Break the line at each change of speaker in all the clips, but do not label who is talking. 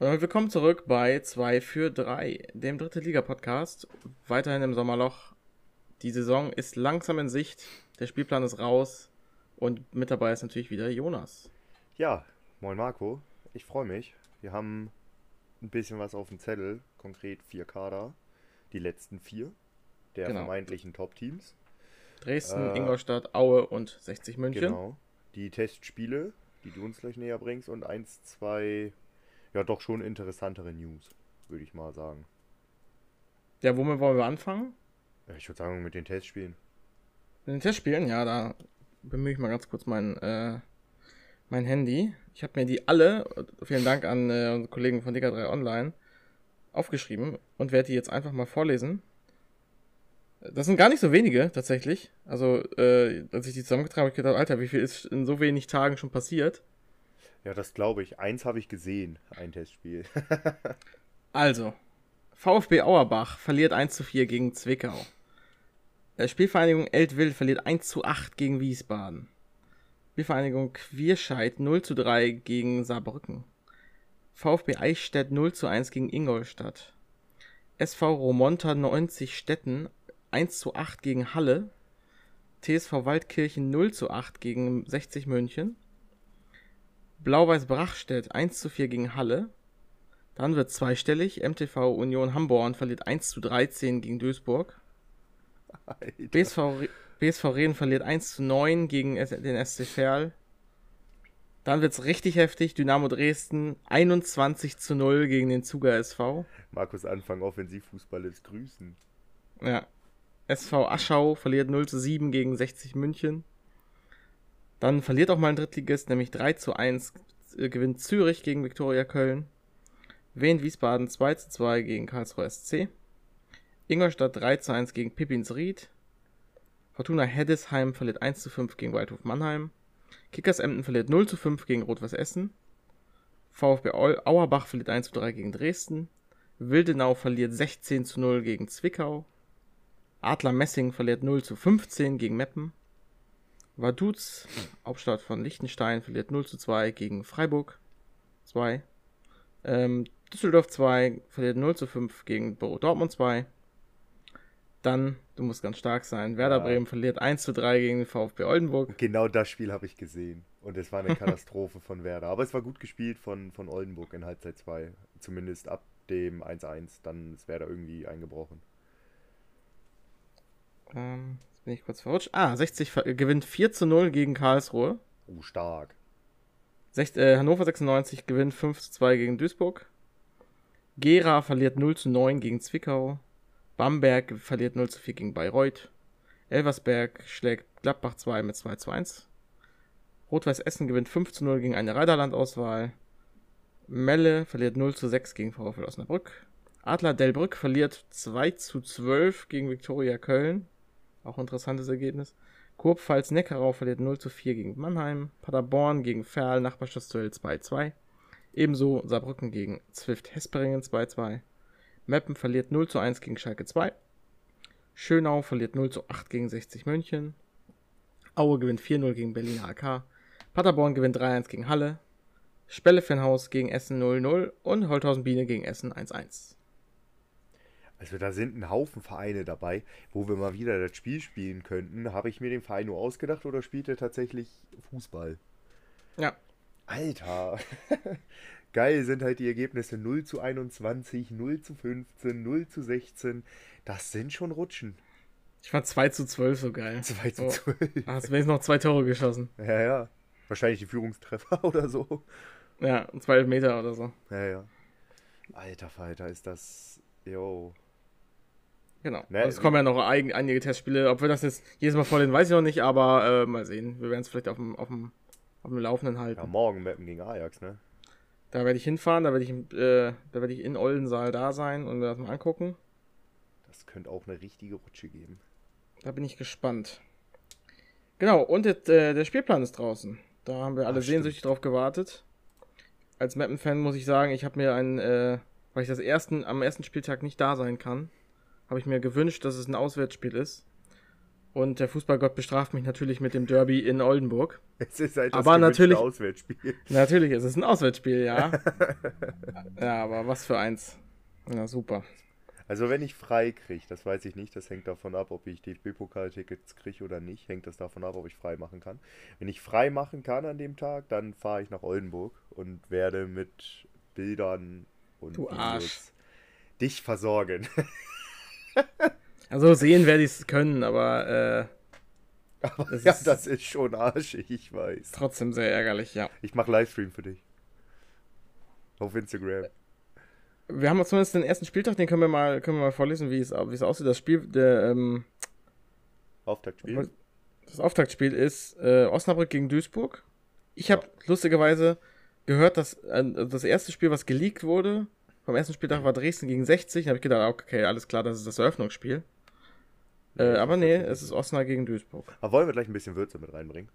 Und willkommen zurück bei 2 für 3, dem dritte Liga-Podcast. Weiterhin im Sommerloch. Die Saison ist langsam in Sicht, der Spielplan ist raus und mit dabei ist natürlich wieder Jonas.
Ja, moin Marco, ich freue mich. Wir haben ein bisschen was auf dem Zettel, konkret vier Kader, die letzten vier der genau. vermeintlichen Top-Teams.
Dresden, äh, Ingolstadt, Aue und 60 München. Genau.
Die Testspiele, die du uns gleich näher bringst und eins, zwei, ja doch schon interessantere News, würde ich mal sagen.
Ja, womit wollen wir anfangen?
Ich würde sagen mit den Testspielen.
Mit den Testspielen, ja, da bemühe ich mal ganz kurz mein, äh, mein Handy. Ich habe mir die alle, vielen Dank an äh, unsere Kollegen von DK3 Online, aufgeschrieben und werde die jetzt einfach mal vorlesen. Das sind gar nicht so wenige, tatsächlich. Also, äh, als ich die zusammengetragen habe, habe ich gedacht, Alter, wie viel ist in so wenig Tagen schon passiert?
Ja, das glaube ich. Eins habe ich gesehen, ein Testspiel.
also, VfB Auerbach verliert 1 zu 4 gegen Zwickau. Spielvereinigung Eltwild verliert 1 zu 8 gegen Wiesbaden. Spielvereinigung Quierscheid 0 zu 3 gegen Saarbrücken. VfB Eichstätt 0 zu 1 gegen Ingolstadt. SV Romonta 90 Stetten 1 zu 8 gegen Halle. TSV Waldkirchen 0 zu 8 gegen 60 München. Blau-Weiß Brachstedt 1 zu 4 gegen Halle. Dann wird zweistellig. MTV Union Hamborn verliert 1 zu 13 gegen Duisburg. BSV, BSV Reden verliert 1 zu 9 gegen den SC Verl. Dann wird es richtig heftig. Dynamo Dresden 21 zu 0 gegen den Zuger SV.
Markus Anfang Offensivfußball ist grüßen.
Ja. SV Aschau verliert 0 zu 7 gegen 60 München. Dann verliert auch mal ein Drittligist, nämlich 3 zu 1 äh, gewinnt Zürich gegen Viktoria Köln. Wien Wiesbaden 2 zu 2 gegen Karlsruhe SC. Ingolstadt 3 zu 1 gegen Pippins Ried. Fortuna Heddesheim verliert 1 zu 5 gegen Waldhof Mannheim. Kickers Emden verliert 0 zu 5 gegen Rot-Weiß Essen. VfB Auerbach verliert 1 zu 3 gegen Dresden. Wildenau verliert 16 zu 0 gegen Zwickau. Adler Messing verliert 0 zu 15 gegen Meppen. Vaduz, Hauptstadt von Liechtenstein, verliert 0 zu 2 gegen Freiburg 2. Ähm, Düsseldorf 2 verliert 0 zu 5 gegen Borussia Dortmund 2. Dann, du musst ganz stark sein, Werder ja. Bremen verliert 1 zu 3 gegen den VfB Oldenburg.
Genau das Spiel habe ich gesehen. Und es war eine Katastrophe von Werder. Aber es war gut gespielt von, von Oldenburg in Halbzeit 2. Zumindest ab dem 1-1. Dann ist Werder irgendwie eingebrochen.
Ähm, bin ich kurz verrutscht. Ah, 60 gewinnt 4 zu 0 gegen Karlsruhe.
Oh, stark.
Sech, äh, Hannover 96 gewinnt 5 zu 2 gegen Duisburg. Gera verliert 0 zu 9 gegen Zwickau. Bamberg verliert 0 zu 4 gegen Bayreuth. Elversberg schlägt Gladbach 2 mit 2 zu 1. Rot-Weiß Essen gewinnt 5 zu 0 gegen eine Reiderland-Auswahl. Melle verliert 0 zu 6 gegen VfL Osnabrück. Adler Delbrück verliert 2 zu 12 gegen Viktoria Köln. Auch interessantes Ergebnis. Kurpfalz Neckarau verliert 0 zu 4 gegen Mannheim. Paderborn gegen Ferl, Nachbarschaftsduell 2-2. Ebenso Saarbrücken gegen Zwift Hesperingen 2-2. Meppen verliert 0 zu 1 gegen Schalke 2. Schönau verliert 0 zu 8 gegen 60 München. Aue gewinnt 4-0 gegen Berliner AK. Paderborn gewinnt 3-1 gegen Halle. Spellefenhaus gegen Essen 0-0 und Holthausen Biene gegen Essen 1-1.
Also da sind ein Haufen Vereine dabei, wo wir mal wieder das Spiel spielen könnten. Habe ich mir den Verein nur ausgedacht oder spielt er tatsächlich Fußball?
Ja.
Alter. Geil sind halt die Ergebnisse 0 zu 21, 0 zu 15, 0 zu 16. Das sind schon Rutschen.
Ich fand 2 zu 12 so geil.
2 zu 12. Oh,
hast wenigstens noch zwei Tore geschossen.
Ja, ja. Wahrscheinlich die Führungstreffer oder so.
Ja, zwei Meter oder so.
Ja, ja. Alter Falter, ist das. Jo.
Genau. Ne, also es kommen ja noch ein, einige Testspiele. Ob wir das jetzt jedes Mal vorlesen, weiß ich noch nicht, aber äh, mal sehen. Wir werden es vielleicht auf dem, auf, dem, auf dem Laufenden halten. Ja,
morgen Mappen gegen Ajax, ne?
Da werde ich hinfahren, da werde ich, äh, da werde ich in Oldensaal da sein und mir das mal angucken.
Das könnte auch eine richtige Rutsche geben.
Da bin ich gespannt. Genau, und der, äh, der Spielplan ist draußen. Da haben wir alle Ach, sehnsüchtig drauf gewartet. Als Mappen-Fan muss ich sagen, ich habe mir einen, äh, weil ich das ersten, am ersten Spieltag nicht da sein kann, habe ich mir gewünscht, dass es ein Auswärtsspiel ist. Und der Fußballgott bestraft mich natürlich mit dem Derby in Oldenburg.
Es ist halt
Aber natürlich,
Auswärtsspiel.
Natürlich, es ist ein Auswärtsspiel, ja. Ja, aber was für eins. Ja, super.
Also wenn ich frei kriege, das weiß ich nicht, das hängt davon ab, ob ich DFB-Pokal-Tickets kriege oder nicht, hängt das davon ab, ob ich frei machen kann. Wenn ich frei machen kann an dem Tag, dann fahre ich nach Oldenburg und werde mit Bildern und
du Arsch.
dich versorgen.
also sehen werde ich es können, aber,
äh, aber das ja, ist das ist schon arschig, ich weiß.
Trotzdem sehr ärgerlich, ja.
Ich mache Livestream für dich. Auf Instagram
wir haben zumindest den ersten Spieltag, den können wir mal, können wir mal vorlesen, wie es, aussieht. Das Spiel, der, ähm,
Auftaktspiel.
Das Auftaktspiel ist äh, Osnabrück gegen Duisburg. Ich habe ja. lustigerweise gehört, dass äh, das erste Spiel, was geleakt wurde, vom ersten Spieltag war Dresden gegen 60. Da habe ich gedacht, okay, alles klar, das ist das Eröffnungsspiel. Äh, aber nee, es ist Osnabrück gegen Duisburg.
Aber wollen wir gleich ein bisschen Würze mit reinbringen?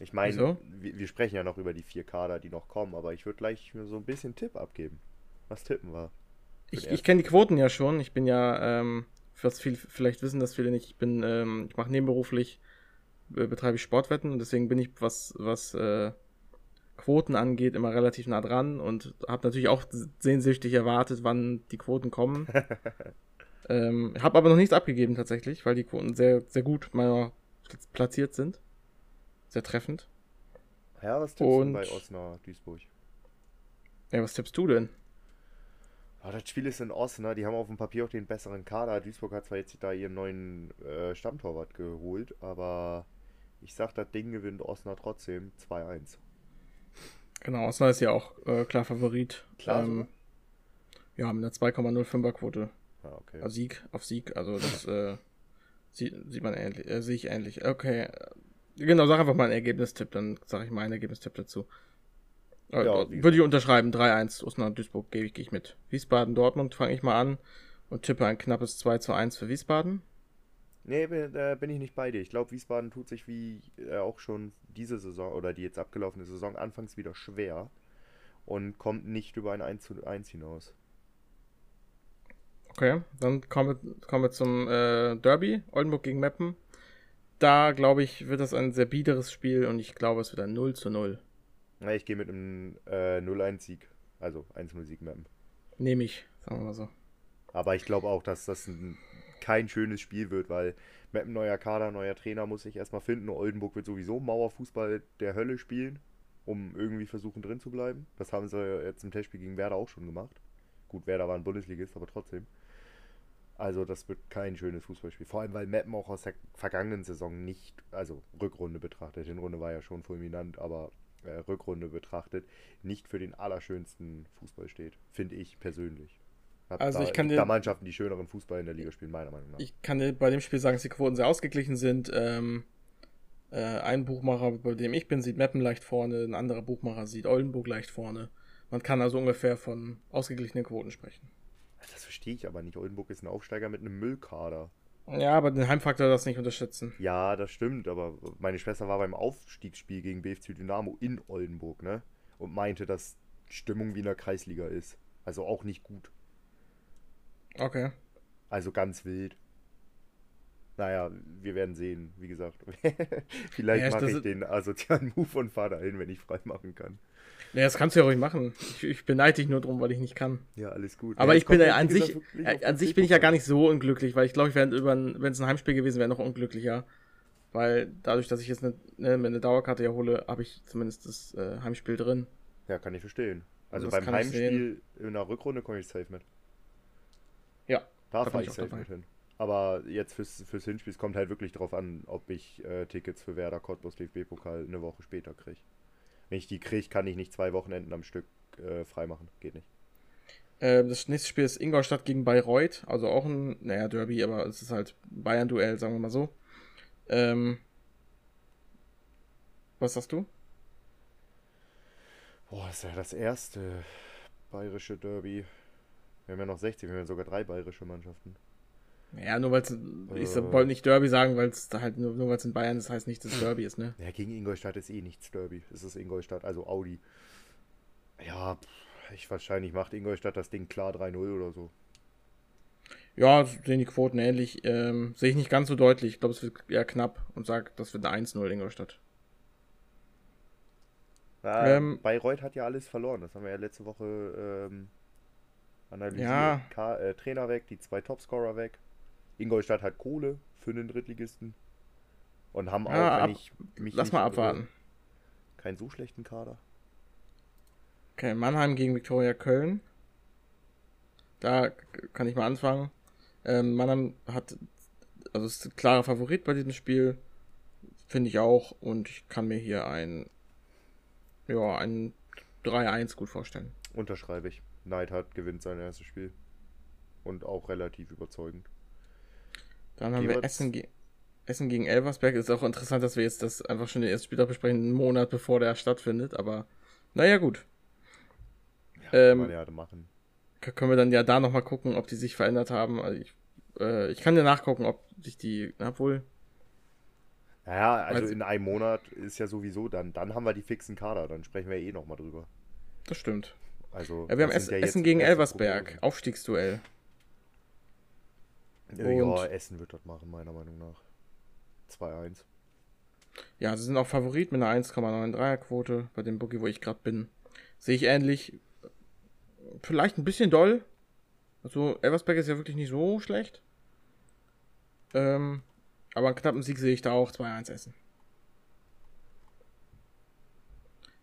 Ich meine, wir, wir, sprechen ja noch über die vier Kader, die noch kommen, aber ich würde gleich so ein bisschen Tipp abgeben. Was tippen wir?
Ich, ich kenne die Quoten ja schon. Ich bin ja, ähm, was viele vielleicht wissen das viele nicht, ich bin, ähm, ich mache nebenberuflich, äh, betreibe ich Sportwetten und deswegen bin ich, was, was äh, Quoten angeht, immer relativ nah dran und habe natürlich auch sehnsüchtig erwartet, wann die Quoten kommen. ähm, habe aber noch nichts abgegeben tatsächlich, weil die Quoten sehr, sehr gut meiner platziert sind. Sehr treffend.
Ja, was tippst und, du bei Osnabrück Duisburg?
Ja, was tippst du denn?
Oh, das Spiel ist in ne? die haben auf dem Papier auch den besseren Kader. Duisburg hat zwar jetzt da ihren neuen äh, Stammtorwart geholt, aber ich sag, das Ding gewinnt Osnabrück trotzdem 2-1.
Genau, Osnabrück ist ja auch äh, klar Favorit. Klar. Ähm, ja, mit einer 2,05er Quote.
Ah, okay.
Also Sieg auf Sieg, also das äh, sieht, sieht man ähnlich, äh, sehe ich ähnlich. Okay. Genau, sag einfach mal einen Ergebnistipp, dann sage ich meinen Ergebnistipp dazu. Äh, ja, würde ich unterschreiben. 3-1 Osnabrück Duisburg gebe ich, geh ich mit. Wiesbaden Dortmund fange ich mal an und tippe ein knappes 2 zu 1 für Wiesbaden.
Nee, bin, äh, bin ich nicht bei dir. Ich glaube, Wiesbaden tut sich wie äh, auch schon diese Saison oder die jetzt abgelaufene Saison anfangs wieder schwer und kommt nicht über ein 1 zu 1 hinaus.
Okay, dann kommen wir, kommen wir zum äh, Derby, Oldenburg gegen Meppen. Da, glaube ich, wird das ein sehr biederes Spiel und ich glaube, es wird ein 0 zu 0.
Na, ich gehe mit einem äh, 0-1-Sieg. Also 1-0-Sieg Mappen.
Nehme ich, sagen wir mal so.
Aber ich glaube auch, dass das ein, kein schönes Spiel wird, weil Mappen neuer Kader, neuer Trainer muss sich erstmal finden. Oldenburg wird sowieso Mauerfußball der Hölle spielen, um irgendwie versuchen drin zu bleiben. Das haben sie jetzt im Testspiel gegen Werder auch schon gemacht. Gut, Werder war ein Bundesligist, aber trotzdem. Also das wird kein schönes Fußballspiel. Vor allem, weil Mappen auch aus der vergangenen Saison nicht, also Rückrunde betrachtet, Hinrunde war ja schon fulminant, aber äh, Rückrunde betrachtet, nicht für den allerschönsten Fußball steht, finde ich persönlich.
Also da, ich kann
dir, da Mannschaften, die schöneren Fußball in der Liga spielen, meiner Meinung nach.
Ich kann dir bei dem Spiel sagen, dass die Quoten sehr ausgeglichen sind. Ähm, äh, ein Buchmacher, bei dem ich bin, sieht Meppen leicht vorne, ein anderer Buchmacher sieht Oldenburg leicht vorne. Man kann also ungefähr von ausgeglichenen Quoten sprechen.
Das verstehe ich aber nicht. Oldenburg ist ein Aufsteiger mit einem Müllkader.
Ja, aber den Heimfaktor das nicht unterschätzen.
Ja, das stimmt, aber meine Schwester war beim Aufstiegsspiel gegen BFC Dynamo in Oldenburg, ne? Und meinte, dass Stimmung wie in der Kreisliga ist. Also auch nicht gut.
Okay.
Also ganz wild. Naja, wir werden sehen, wie gesagt. Vielleicht ja, mache ich den asozialen Move von Vater hin, wenn ich frei machen kann.
Ja, das kannst du ja ruhig machen. Ich, ich beneide dich nur drum, weil ich nicht kann.
Ja, alles gut.
Aber
ja,
ich bin ja an sich, an sich bin ich ja gar nicht so unglücklich, weil ich glaube, ich wäre wenn es ein Heimspiel gewesen wäre, noch unglücklicher. Weil dadurch, dass ich jetzt eine, eine, eine Dauerkarte ja hole, habe ich zumindest das äh, Heimspiel drin.
Ja, kann ich verstehen. Also beim Heimspiel in der Rückrunde komme ich safe mit.
Ja.
Da fahre ich safe mit hin. Aber jetzt fürs, fürs Hinspiel, es kommt halt wirklich darauf an, ob ich äh, Tickets für Werder Cottbus DFB-Pokal eine Woche später kriege. Wenn ich die kriege, kann ich nicht zwei Wochenenden am Stück äh, freimachen. Geht nicht.
Äh, das nächste Spiel ist Ingolstadt gegen Bayreuth. Also auch ein, naja, Derby, aber es ist halt Bayern-Duell, sagen wir mal so. Ähm, was sagst du?
Boah, das ist ja das erste bayerische Derby. Wir haben ja noch 60, wir haben ja sogar drei bayerische Mannschaften.
Ja, nur weil es, äh, ich wollte nicht Derby sagen, weil es halt nur, nur weil es in Bayern ist, heißt nicht, dass es Derby ist, ne?
Ja, gegen Ingolstadt ist eh nichts Derby. Es ist Ingolstadt, also Audi. Ja, ich wahrscheinlich macht Ingolstadt das Ding klar 3-0 oder so.
Ja, sehen die Quoten ähnlich. Ähm, sehe ich nicht ganz so deutlich. Ich glaube, es wird eher knapp und sage, das wird eine 1-0 Ingolstadt.
Ja, ähm, Bayreuth hat ja alles verloren. Das haben wir ja letzte Woche ähm, analysiert. Ja. K äh, Trainer weg, die zwei Topscorer weg. Ingolstadt hat Kohle für den Drittligisten. Und haben auch, ja, wenn
ab, ich mich. Lass mal abwarten.
Keinen so schlechten Kader.
Okay, Mannheim gegen Viktoria Köln. Da kann ich mal anfangen. Ähm, Mannheim hat, also ist ein klarer Favorit bei diesem Spiel. Finde ich auch. Und ich kann mir hier ein, ja, ein 3-1 gut vorstellen.
Unterschreibe ich. Neidhardt gewinnt sein erstes Spiel. Und auch relativ überzeugend.
Dann haben wir Essen, ge Essen gegen Elversberg. Ist auch interessant, dass wir jetzt das einfach schon den ersten Spieltag besprechen, einen Monat bevor der stattfindet. Aber naja, gut.
Ja, ähm, kann man ja machen.
Können wir dann ja da nochmal gucken, ob die sich verändert haben. Also ich, äh, ich kann ja nachgucken, ob sich die, obwohl.
Naja, also, also in einem Monat ist ja sowieso dann, dann haben wir die fixen Kader, dann sprechen wir eh nochmal drüber.
Das stimmt.
Also,
ja, wir haben Essen, ja Essen gegen Elversberg. Aufstiegsduell.
Ja, Essen wird das machen, meiner Meinung nach. 2-1.
Ja, sie sind auch Favorit mit einer 1,93er Quote bei dem Bookie, wo ich gerade bin. Sehe ich ähnlich. Vielleicht ein bisschen doll. Also, Elversberg ist ja wirklich nicht so schlecht. Ähm, aber einen knappen Sieg sehe ich da auch 2-1 Essen.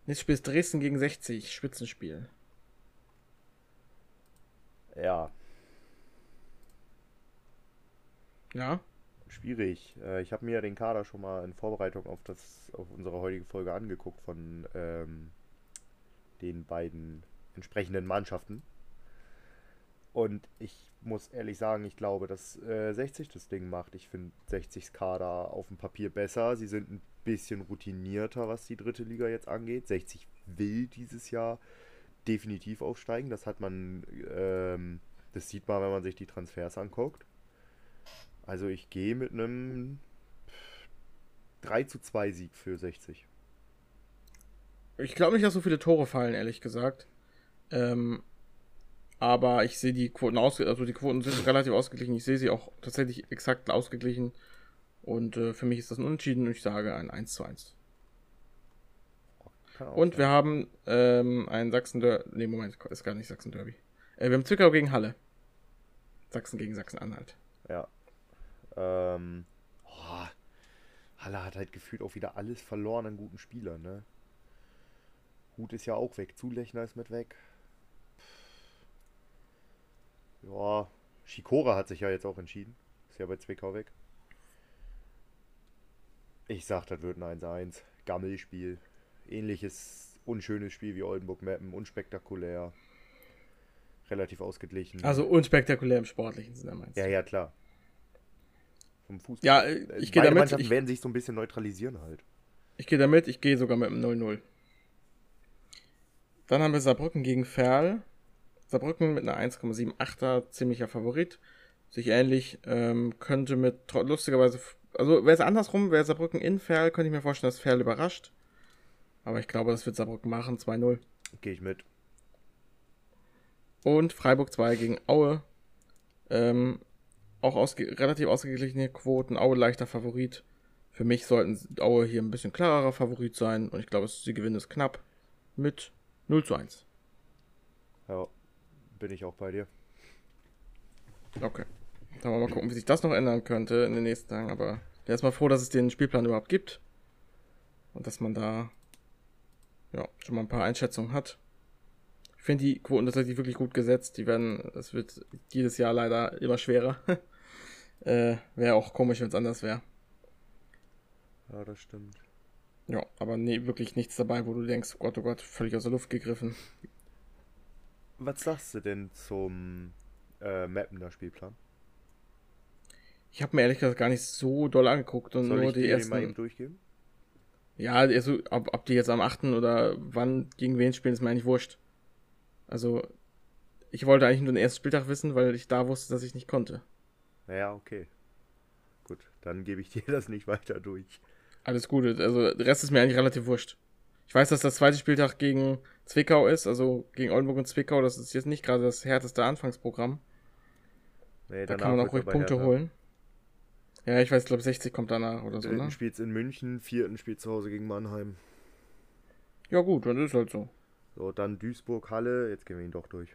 Nächstes Spiel ist Dresden gegen 60, Spitzenspiel.
Ja.
Ja.
Schwierig. Äh, ich habe mir den Kader schon mal in Vorbereitung auf das, auf unsere heutige Folge angeguckt von ähm, den beiden entsprechenden Mannschaften. Und ich muss ehrlich sagen, ich glaube, dass äh, 60 das Ding macht. Ich finde 60s Kader auf dem Papier besser. Sie sind ein bisschen routinierter, was die dritte Liga jetzt angeht. 60 will dieses Jahr definitiv aufsteigen. Das hat man, ähm, das sieht man, wenn man sich die Transfers anguckt. Also ich gehe mit einem 3 zu 2 Sieg für 60.
Ich glaube nicht, dass so viele Tore fallen, ehrlich gesagt. Ähm, aber ich sehe die Quoten aus, also die Quoten sind relativ ausgeglichen. Ich sehe sie auch tatsächlich exakt ausgeglichen. Und äh, für mich ist das ein Unentschieden und ich sage ein 1 zu 1. Und sein. wir haben ähm, einen Sachsen Derby. Ne, Moment, ist gar nicht Sachsen Derby. Äh, wir haben Zwickau gegen Halle. Sachsen gegen Sachsen-Anhalt.
Ja. Ähm, oh, Halle hat halt gefühlt auch wieder alles verloren an guten Spielern, ne? Hut ist ja auch weg. Zulechner ist mit weg. Ja, Schikora hat sich ja jetzt auch entschieden. Ist ja bei Zwickau weg. Ich sag, das wird ein 1-1. Gammelspiel ähnliches unschönes Spiel wie Oldenburg-Meppen, unspektakulär, relativ ausgeglichen.
Also unspektakulär im sportlichen Sinne meinst
du? Ja, ja, klar.
Vom Fußball. Ja, äh, ich gehe damit.
Mannschaften ich, werden sich so ein bisschen neutralisieren halt.
Ich gehe damit, ich gehe sogar mit einem 0-0. Dann haben wir Saarbrücken gegen Ferl. Saarbrücken mit einer 1,78er, ziemlicher Favorit. Sich ähnlich, ähm, könnte mit, lustigerweise, also wäre es andersrum, wäre Saarbrücken in Ferl, könnte ich mir vorstellen, dass Ferl überrascht. Aber ich glaube, das wird Saarbrücken machen. 2-0.
Gehe ich mit.
Und Freiburg 2 gegen Aue. Ähm, auch ausge relativ ausgeglichene Quoten. Aue leichter Favorit. Für mich sollten Aue hier ein bisschen klarerer Favorit sein. Und ich glaube, sie gewinnen es knapp mit 0 zu 1.
Ja, bin ich auch bei dir.
Okay. Dann wollen wir mal gucken, wie sich das noch ändern könnte in den nächsten Tagen. Aber erstmal froh, dass es den Spielplan überhaupt gibt. Und dass man da ja, schon mal ein paar Einschätzungen hat. Ich finde die Quoten tatsächlich wirklich gut gesetzt. Die werden, es wird jedes Jahr leider immer schwerer. äh, wäre auch komisch, wenn es anders wäre.
Ja, das stimmt.
Ja, aber nee, wirklich nichts dabei, wo du denkst, oh Gott, oh Gott, völlig aus der Luft gegriffen.
Was sagst du denn zum äh, Mappener Spielplan?
Ich habe mir ehrlich gesagt gar nicht so doll angeguckt und
Soll
nur
ich
die ersten.
Mal eben durchgeben?
Ja, also, ob, ob die jetzt am 8. oder wann gegen wen spielen, ist mir eigentlich wurscht. Also, ich wollte eigentlich nur den ersten Spieltag wissen, weil ich da wusste, dass ich nicht konnte.
Ja, okay. Gut, dann gebe ich dir das nicht weiter durch.
Alles Gute. Also, der Rest ist mir eigentlich relativ wurscht. Ich weiß, dass das zweite Spieltag gegen Zwickau ist, also gegen Oldenburg und Zwickau. Das ist jetzt nicht gerade das härteste Anfangsprogramm. Nee, da kann man auch ruhig Punkte härter. holen. Ja, ich weiß, ich glaube 60 kommt danach oder so.
Dritten ne? spielt in München, vierten spielt zu Hause gegen Mannheim.
Ja, gut, dann ist halt so.
So, dann Duisburg, Halle. Jetzt gehen wir ihn doch durch.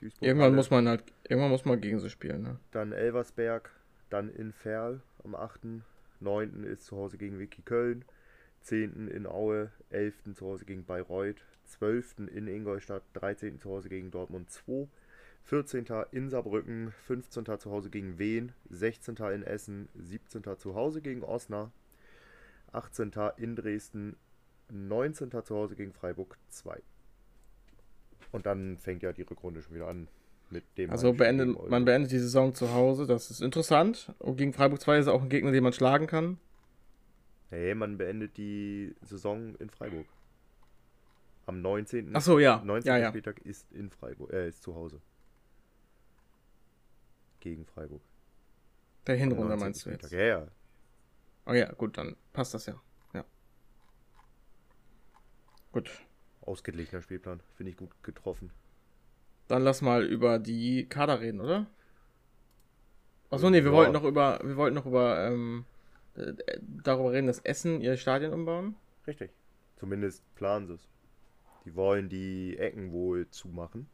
Duisburg, irgendwann Halle. muss man halt, irgendwann muss man gegen sie spielen, ne?
Dann Elversberg, dann in Ferl am 8. 9. ist zu Hause gegen Wiki Köln. 10. in Aue, 11. zu Hause gegen Bayreuth, 12. in Ingolstadt, 13. zu Hause gegen Dortmund 2, 14. in Saarbrücken, 15. zu Hause gegen Wien, 16. in Essen, 17. zu Hause gegen Osnabrück, 18. in Dresden, 19. zu Hause gegen Freiburg 2. Und dann fängt ja die Rückrunde schon wieder an. Mit dem
also beendet, man beendet die Saison zu Hause, das ist interessant. Und gegen Freiburg 2 ist auch ein Gegner, den man schlagen kann.
Nee, man beendet die Saison in Freiburg. Am 19.
Ach so, ja.
19.
Ja, ja.
Spieltag ist in Freiburg, äh, ist zu Hause. Gegen Freiburg.
Der Hinrunde meinst du jetzt?
Ja, ja.
Oh ja, gut, dann passt das ja. Ja. Gut.
Ausgeglichener Spielplan. Finde ich gut getroffen.
Dann lass mal über die Kader reden, oder? Achso, nee, wir ja. wollten noch über, wir wollten noch über ähm, äh, darüber reden, dass Essen ihr Stadion umbauen.
Richtig. Zumindest planen sie es. Die wollen die Ecken wohl zumachen.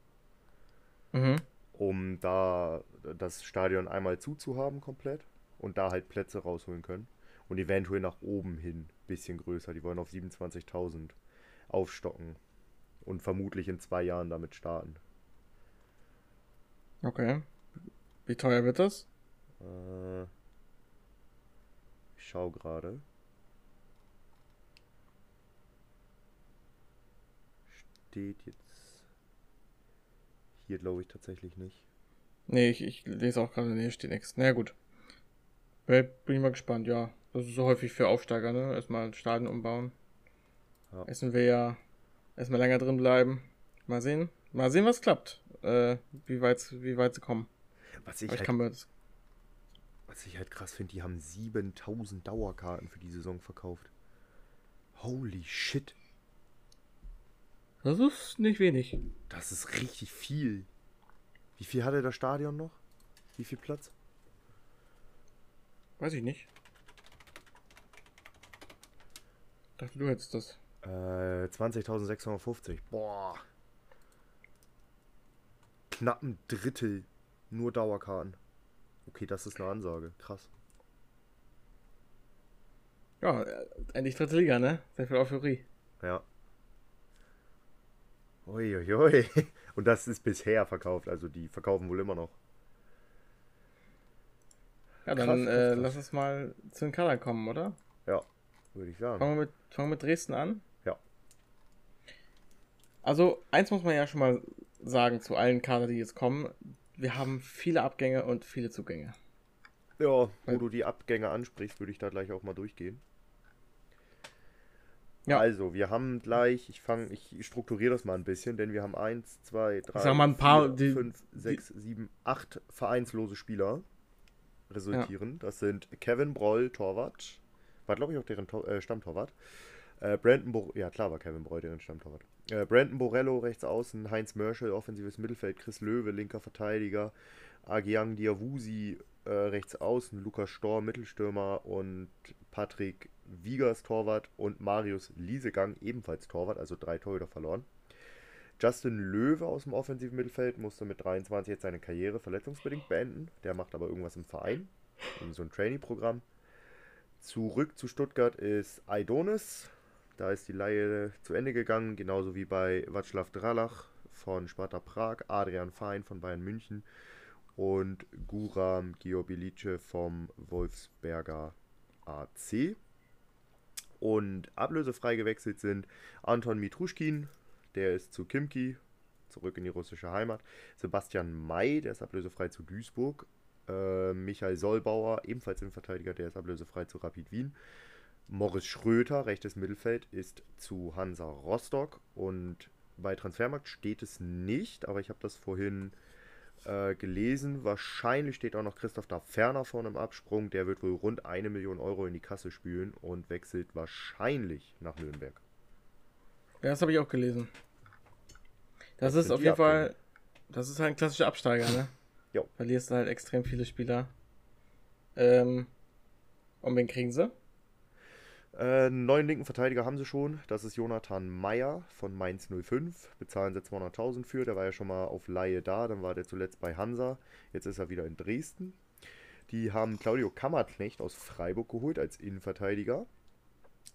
Mhm. Um da das Stadion einmal zuzuhaben komplett und da halt Plätze rausholen können. Und eventuell nach oben hin ein bisschen größer. Die wollen auf 27.000 aufstocken. Und vermutlich in zwei Jahren damit starten.
Okay. Wie teuer wird das?
Äh, ich schau gerade. Steht jetzt hier, glaube ich, tatsächlich nicht.
Nee, ich, ich lese auch gerade, nee, steht nichts. Na naja, gut. Bin ich mal gespannt, ja. Das ist so häufig für Aufsteiger, ne? Erstmal Stadion umbauen. Ja. Essen wir ja erstmal länger drin bleiben. Mal sehen. Mal sehen, was klappt. Äh, wie weit, wie weit sie kommen.
Was ich, halt, kann das... was ich halt krass finde, die haben 7000 Dauerkarten für die Saison verkauft. Holy shit.
Das ist nicht wenig.
Das ist richtig viel. Wie viel hatte das Stadion noch? Wie viel Platz?
Weiß ich nicht. Dachte du hättest das.
Äh, 20.650. Boah. Knapp ein Drittel nur Dauerkarten. Okay, das ist eine Ansage. Krass.
Ja, äh, endlich dritte Liga, ne? Sehr viel Euphorie.
Ja. Uiuiui. Und das ist bisher verkauft, also die verkaufen wohl immer noch.
Ja, dann krass, äh, lass uns mal zu den Kadern kommen, oder?
Ja, würde ich sagen.
Fangen wir, mit, fangen wir mit Dresden an?
Ja.
Also, eins muss man ja schon mal sagen zu allen Kadern, die jetzt kommen. Wir haben viele Abgänge und viele Zugänge.
Ja, wo Weil, du die Abgänge ansprichst, würde ich da gleich auch mal durchgehen. Ja. Also, wir haben gleich, ich fange, ich strukturiere das mal ein bisschen, denn wir haben 1, 2, 3,
sag mal ein paar,
5, 6, 7, 8 vereinslose Spieler resultieren. Ja. Das sind Kevin Broll, Torwart. War, glaube ich, auch deren Tor äh, Stammtorwart. Äh, Brandon Bo ja klar war Kevin Broll deren Stammtorwart. Äh, Brandon Borello rechts außen, Heinz Merschel offensives Mittelfeld, Chris Löwe linker Verteidiger, Agiang Diawusi äh, rechts außen, Lukas Storr Mittelstürmer und Patrick Wiegers Torwart und Marius Liesegang ebenfalls Torwart, also drei Torhüter verloren. Justin Löwe aus dem offensiven Mittelfeld musste mit 23 jetzt seine Karriere verletzungsbedingt beenden. Der macht aber irgendwas im Verein, in so ein Trainee-Programm. Zurück zu Stuttgart ist Aidonis. Da ist die Laie zu Ende gegangen, genauso wie bei Václav Dralach von Sparta Prag, Adrian Fein von Bayern München und Guram Georbilice vom Wolfsberger AC. Und ablösefrei gewechselt sind Anton Mitruschkin, der ist zu Kimki, zurück in die russische Heimat. Sebastian May, der ist ablösefrei zu Duisburg. Äh, Michael Solbauer, ebenfalls ein Verteidiger, der ist ablösefrei zu Rapid Wien. Morris Schröter, rechtes Mittelfeld, ist zu Hansa Rostock. Und bei Transfermarkt steht es nicht, aber ich habe das vorhin äh, gelesen. Wahrscheinlich steht auch noch Christoph da ferner vor einem Absprung. Der wird wohl rund eine Million Euro in die Kasse spülen und wechselt wahrscheinlich nach Nürnberg.
Ja, das habe ich auch gelesen. Das, das ist auf jeden Fall, das ist halt ein klassischer Absteiger, ne?
Jo.
Verlierst du halt extrem viele Spieler. Ähm, und wen kriegen sie?
Äh, neuen linken Verteidiger haben sie schon. Das ist Jonathan Meyer von Mainz 05. Bezahlen sie 200.000 für. Der war ja schon mal auf Laie da. Dann war der zuletzt bei Hansa. Jetzt ist er wieder in Dresden. Die haben Claudio Kammerknecht aus Freiburg geholt als Innenverteidiger.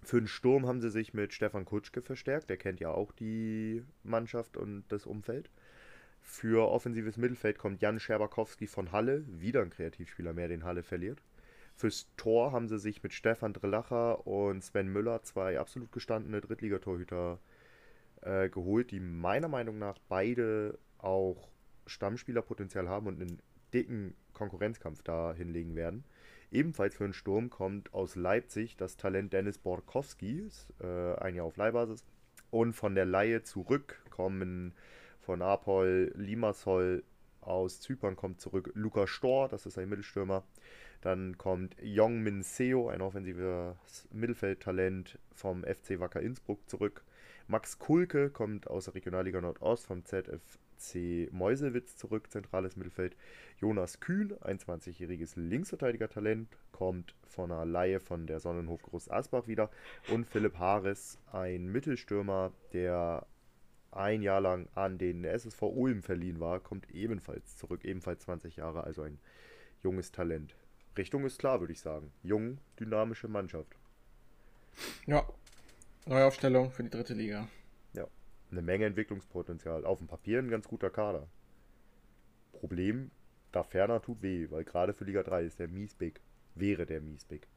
Für den Sturm haben sie sich mit Stefan Kutschke verstärkt. Der kennt ja auch die Mannschaft und das Umfeld. Für offensives Mittelfeld kommt Jan Scherbakowski von Halle. Wieder ein Kreativspieler mehr, den Halle verliert. Fürs Tor haben sie sich mit Stefan Drillacher und Sven Müller zwei absolut gestandene Drittligatorhüter äh, geholt, die meiner Meinung nach beide auch Stammspielerpotenzial haben und einen dicken Konkurrenzkampf da hinlegen werden. Ebenfalls für den Sturm kommt aus Leipzig das Talent Dennis Borkowski, äh, ein Jahr auf Leihbasis. Und von der Laie zurück kommen von Apol Limassol aus Zypern kommt zurück Luca Stor, das ist ein Mittelstürmer. Dann kommt Yong Min Seo, ein offensives Mittelfeldtalent vom FC Wacker Innsbruck zurück. Max Kulke kommt aus der Regionalliga Nordost vom ZFC Meuselwitz zurück, zentrales Mittelfeld. Jonas Kühn, ein 20-jähriges Linksverteidiger-Talent, kommt von einer Laie von der Sonnenhof Groß Asbach wieder. Und Philipp Haares, ein Mittelstürmer, der ein Jahr lang an den SSV Ulm verliehen war, kommt ebenfalls zurück, ebenfalls 20 Jahre, also ein junges Talent. Richtung ist klar, würde ich sagen. Jung, dynamische Mannschaft.
Ja, neue Aufstellung für die dritte Liga.
Ja, eine Menge Entwicklungspotenzial. Auf dem Papier ein ganz guter Kader. Problem, da ferner tut weh, weil gerade für Liga 3 ist der Miesbig. Wäre der Miesbig.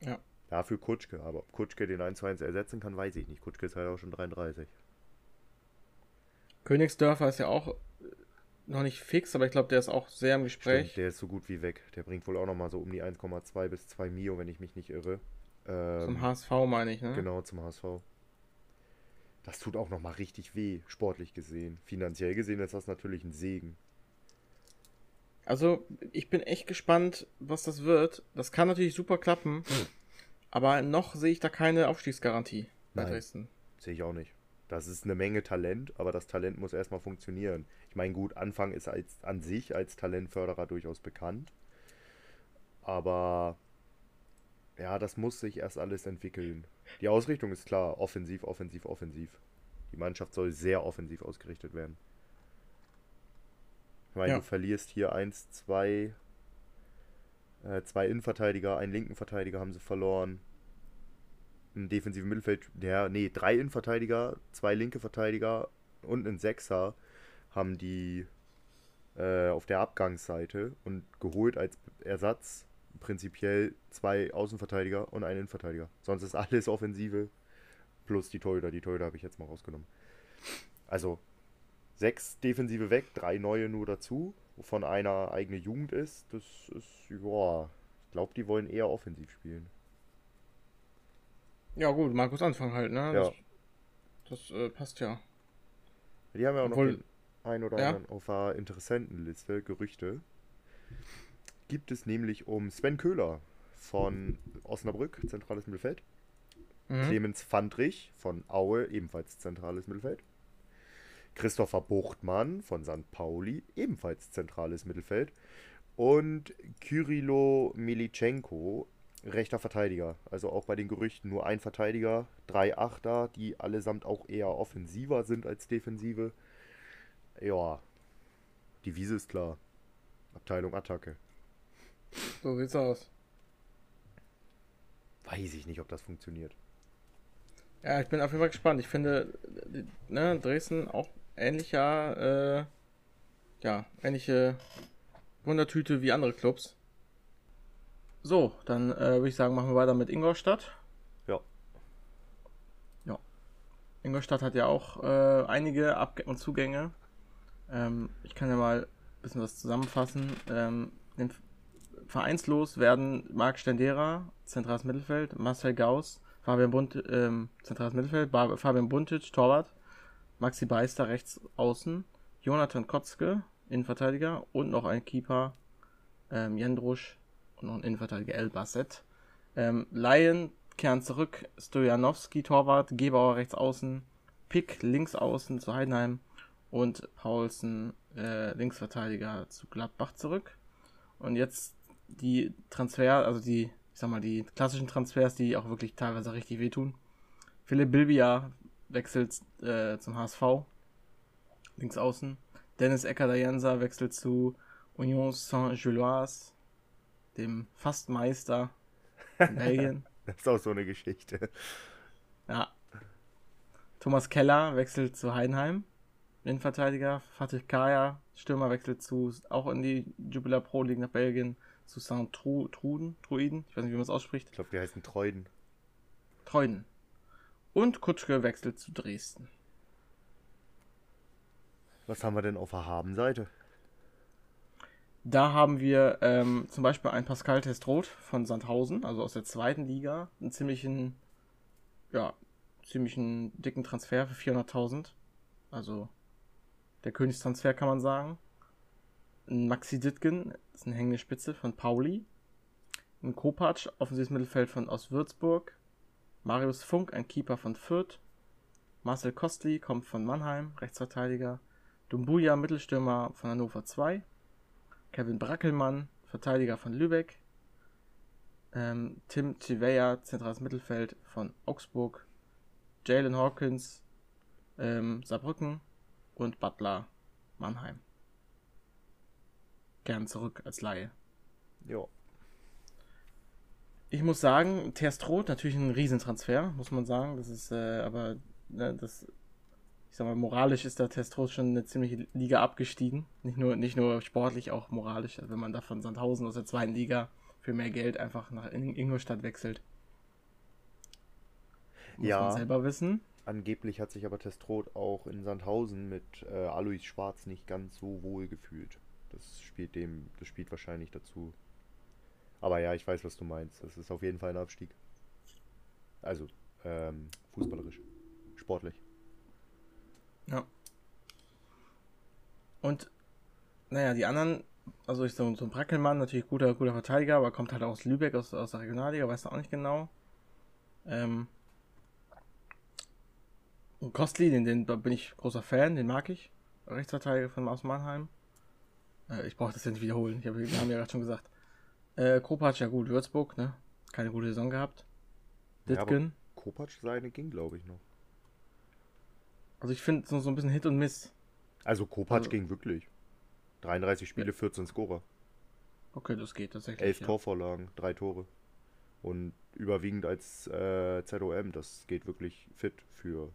Ja.
Dafür Kutschke, aber ob Kutschke den 1 zu 1 ersetzen kann, weiß ich nicht. Kutschke ist halt auch schon 33.
Königsdörfer ist ja auch noch nicht fix, aber ich glaube, der ist auch sehr im Gespräch.
Stimmt, der ist so gut wie weg. Der bringt wohl auch noch mal so um die 1,2 bis 2 Mio, wenn ich mich nicht irre.
Ähm, zum HSV meine ich, ne?
Genau, zum HSV. Das tut auch noch mal richtig weh, sportlich gesehen. Finanziell gesehen ist das natürlich ein Segen.
Also, ich bin echt gespannt, was das wird. Das kann natürlich super klappen, hm. aber noch sehe ich da keine Aufstiegsgarantie
bei Nein, Dresden. Sehe ich auch nicht. Das ist eine Menge Talent, aber das Talent muss erstmal funktionieren. Meine, gut, Anfang ist als, an sich als Talentförderer durchaus bekannt. Aber ja, das muss sich erst alles entwickeln. Die Ausrichtung ist klar, offensiv, offensiv, offensiv. Die Mannschaft soll sehr offensiv ausgerichtet werden. Ich meine, ja. du verlierst hier eins, zwei, äh, zwei Innenverteidiger, einen linken Verteidiger haben sie verloren ein defensiven Mittelfeld, ja, nee, drei Innenverteidiger, zwei linke Verteidiger und ein Sechser haben die äh, auf der Abgangsseite und geholt als Ersatz prinzipiell zwei Außenverteidiger und einen Innenverteidiger. Sonst ist alles Offensive plus die Torhüter. Die Torhüter habe ich jetzt mal rausgenommen. Also sechs Defensive weg, drei neue nur dazu, wovon einer eigene Jugend ist. Das ist, ja, ich glaube, die wollen eher offensiv spielen.
Ja, gut, Markus Anfang halt, ne? Ja. Das, das äh, passt ja.
Die haben ja auch Obwohl, noch den ein oder ja? anderen auf der Interessentenliste, Gerüchte. Gibt es nämlich um Sven Köhler von Osnabrück, zentrales Mittelfeld. Mhm. Clemens Fandrich von Aue, ebenfalls zentrales Mittelfeld. Christopher Buchtmann von St. Pauli, ebenfalls zentrales Mittelfeld. Und Kyrilo Militschenko, rechter Verteidiger. Also auch bei den Gerüchten nur ein Verteidiger, drei Achter, die allesamt auch eher offensiver sind als defensive. Ja, die Wiese ist klar. Abteilung Attacke.
So sieht's aus.
Weiß ich nicht, ob das funktioniert.
Ja, ich bin auf jeden Fall gespannt. Ich finde, ne, Dresden auch ähnlicher, äh, ja, ähnliche Wundertüte wie andere Clubs. So, dann äh, würde ich sagen, machen wir weiter mit Ingolstadt.
Ja.
Ja. Ingolstadt hat ja auch äh, einige Abgänge und Zugänge. Ähm, ich kann ja mal ein bisschen was zusammenfassen. Ähm, vereinslos werden Marc Stendera, zentrales Mittelfeld, Marcel Gauss, Fabian Bunt, ähm, zentrales Mittelfeld, Fabian Buntic, Torwart, Maxi Beister, rechts außen, Jonathan Kotzke, Innenverteidiger und noch ein Keeper, ähm, Jendrusch, und noch ein Innenverteidiger El Basset. Ähm, Laien kehren zurück, Stojanowski Torwart, Gebauer rechts außen, Pick links außen zu Heidenheim und Paulsen äh, Linksverteidiger zu Gladbach zurück. Und jetzt die Transfer, also die, ich sag mal, die klassischen Transfers, die auch wirklich teilweise richtig wehtun. Philipp Bilbia wechselt äh, zum HSV, links außen. Dennis Ecker-Dayensa wechselt zu Union Saint-Gilloise, dem Fastmeister in Belgien.
das ist auch so eine Geschichte.
Ja. Thomas Keller wechselt zu Heidenheim, Innenverteidiger. Fatih Kaya, Stürmer, wechselt zu, auch in die Jubilar Pro League nach Belgien, zu St. Truden, Truiden, ich weiß nicht, wie man es ausspricht.
Ich glaube, die heißen Treuden.
Treuden. Und Kutschke wechselt zu Dresden.
Was haben wir denn auf der Habenseite?
Da haben wir ähm, zum Beispiel einen Pascal Testroth von Sandhausen, also aus der zweiten Liga, einen ziemlichen, ja, ziemlichen dicken Transfer für 400.000. Also der Königstransfer kann man sagen. Ein Maxi Ditgen, ist eine hängende Spitze von Pauli. Ein Kopacz, offensives Mittelfeld von aus Würzburg. Marius Funk, ein Keeper von Fürth. Marcel Kostli kommt von Mannheim, Rechtsverteidiger. Dumbuya, Mittelstürmer von Hannover 2. Kevin Brackelmann, Verteidiger von Lübeck. Ähm, Tim Chiveya, zentrales Mittelfeld von Augsburg. Jalen Hawkins, ähm, Saarbrücken und Butler, Mannheim. Gern zurück als Laie.
Ja.
Ich muss sagen, Terstroth natürlich ein Riesentransfer, muss man sagen. Das ist äh, aber, ne, das, ich sag mal, moralisch ist der Terstroth schon eine ziemliche Liga abgestiegen. Nicht nur, nicht nur sportlich, auch moralisch. Also wenn man da von Sandhausen aus der zweiten Liga für mehr Geld einfach nach Ingolstadt wechselt. Muss
Ja.
man selber wissen.
Angeblich hat sich aber Testroth auch in Sandhausen mit äh, Alois Schwarz nicht ganz so wohl gefühlt. Das spielt dem, das spielt wahrscheinlich dazu. Aber ja, ich weiß, was du meinst. Das ist auf jeden Fall ein Abstieg. Also, ähm, fußballerisch. Sportlich.
Ja. Und, naja, die anderen, also ich so, so ein Brackelmann, natürlich guter, guter Verteidiger, aber kommt halt aus Lübeck, aus, aus der Regionalliga, weiß auch nicht genau. Ähm, und Kostli, den, den da bin ich großer Fan, den mag ich. Rechtsverteidiger von aus Mannheim. Äh, ich brauche das ja nicht wiederholen, ich hab, wir haben ja gerade schon gesagt. Äh, Kopacz, ja gut, Würzburg, ne? Keine gute Saison gehabt.
Ja,
Ditgen.
Kopacz seine ging, glaube ich, noch.
also ich finde so, so ein bisschen Hit und Miss.
Also Kopacz
Also-
ging wirklich. 33 Spiele, 14 Scorer.
Okay, das geht tatsächlich.
11
ja.
Torvorlagen, 3 Tore. Und überwiegend als äh, ZOM. Das geht wirklich fit für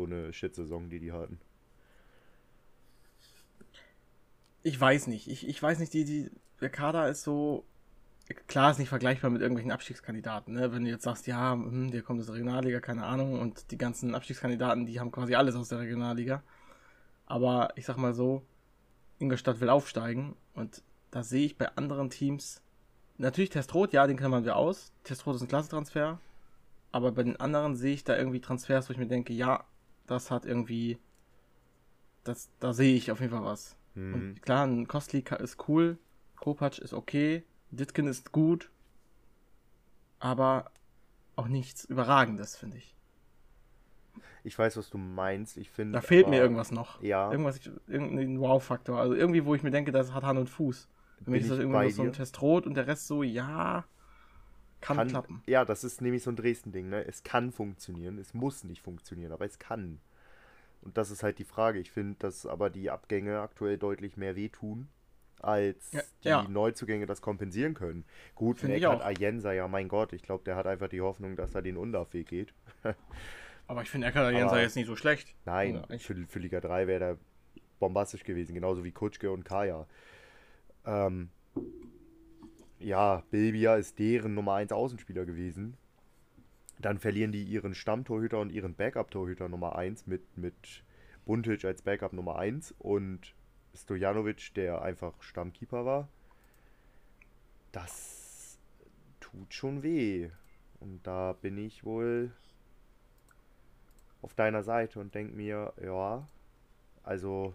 so eine Shit-Saison, die die hatten.
Ich weiß nicht. Ich, ich weiß nicht, die, die, der Kader ist so. Klar ist nicht vergleichbar mit irgendwelchen Abstiegskandidaten, ne? Wenn du jetzt sagst, ja, hm, der kommt aus der Regionalliga, keine Ahnung, und die ganzen Abstiegskandidaten, die haben quasi alles aus der Regionalliga. Aber ich sag mal so, Ingolstadt will aufsteigen und da sehe ich bei anderen Teams, natürlich Testrot, ja, den klammern wir aus. Testrot ist ein Klassetransfer. Aber bei den anderen sehe ich da irgendwie Transfers, wo ich mir denke, ja, das hat irgendwie, das, da sehe ich auf jeden Fall was.
Mhm.
Und klar, ein Kostli ka- ist cool, Kopacz ist okay, Ditkin ist gut, aber auch nichts Überragendes, finde ich.
Ich weiß, was du meinst. Ich finde.
Da fehlt mir
aber-
irgendwas noch.
Ja,
Irgendwas, irgendein Wow-Faktor. Also irgendwie, wo ich mir denke, das hat Hand und Fuß. Für mich ist das nur so ein
dir.
Test rot und der Rest so, ja, kann,
kann
klappen.
Ja, das ist nämlich so ein Dresden-Ding. Ne? Es kann funktionieren, es muss nicht funktionieren, aber es kann. Und das ist halt die Frage. Ich finde, dass aber die Abgänge aktuell deutlich mehr wehtun, als
Ja,
die
ja.
Neuzugänge das kompensieren können. Gut, Eckart
auch.
Ayensa, ja mein Gott, ich glaube, der hat einfach die Hoffnung, dass er den Undaf-Weg geht.
Aber ich finde Ecker Jenser
Aber-
jetzt nicht so schlecht.
Nein,
Ja,
für, für Liga 3 wäre der bombastisch gewesen, genauso wie Kutschke und Kaya. Ähm, ja, Bilbia ist deren Nummer 1 Außenspieler gewesen. Dann verlieren die ihren Stammtorhüter und ihren Backup-Torhüter Nummer 1 mit, mit Buntic als Backup Nummer 1 und Stojanovic, der einfach Stammkeeper war. Das tut schon weh. Und da bin ich wohl auf deiner Seite und denke mir, ja, also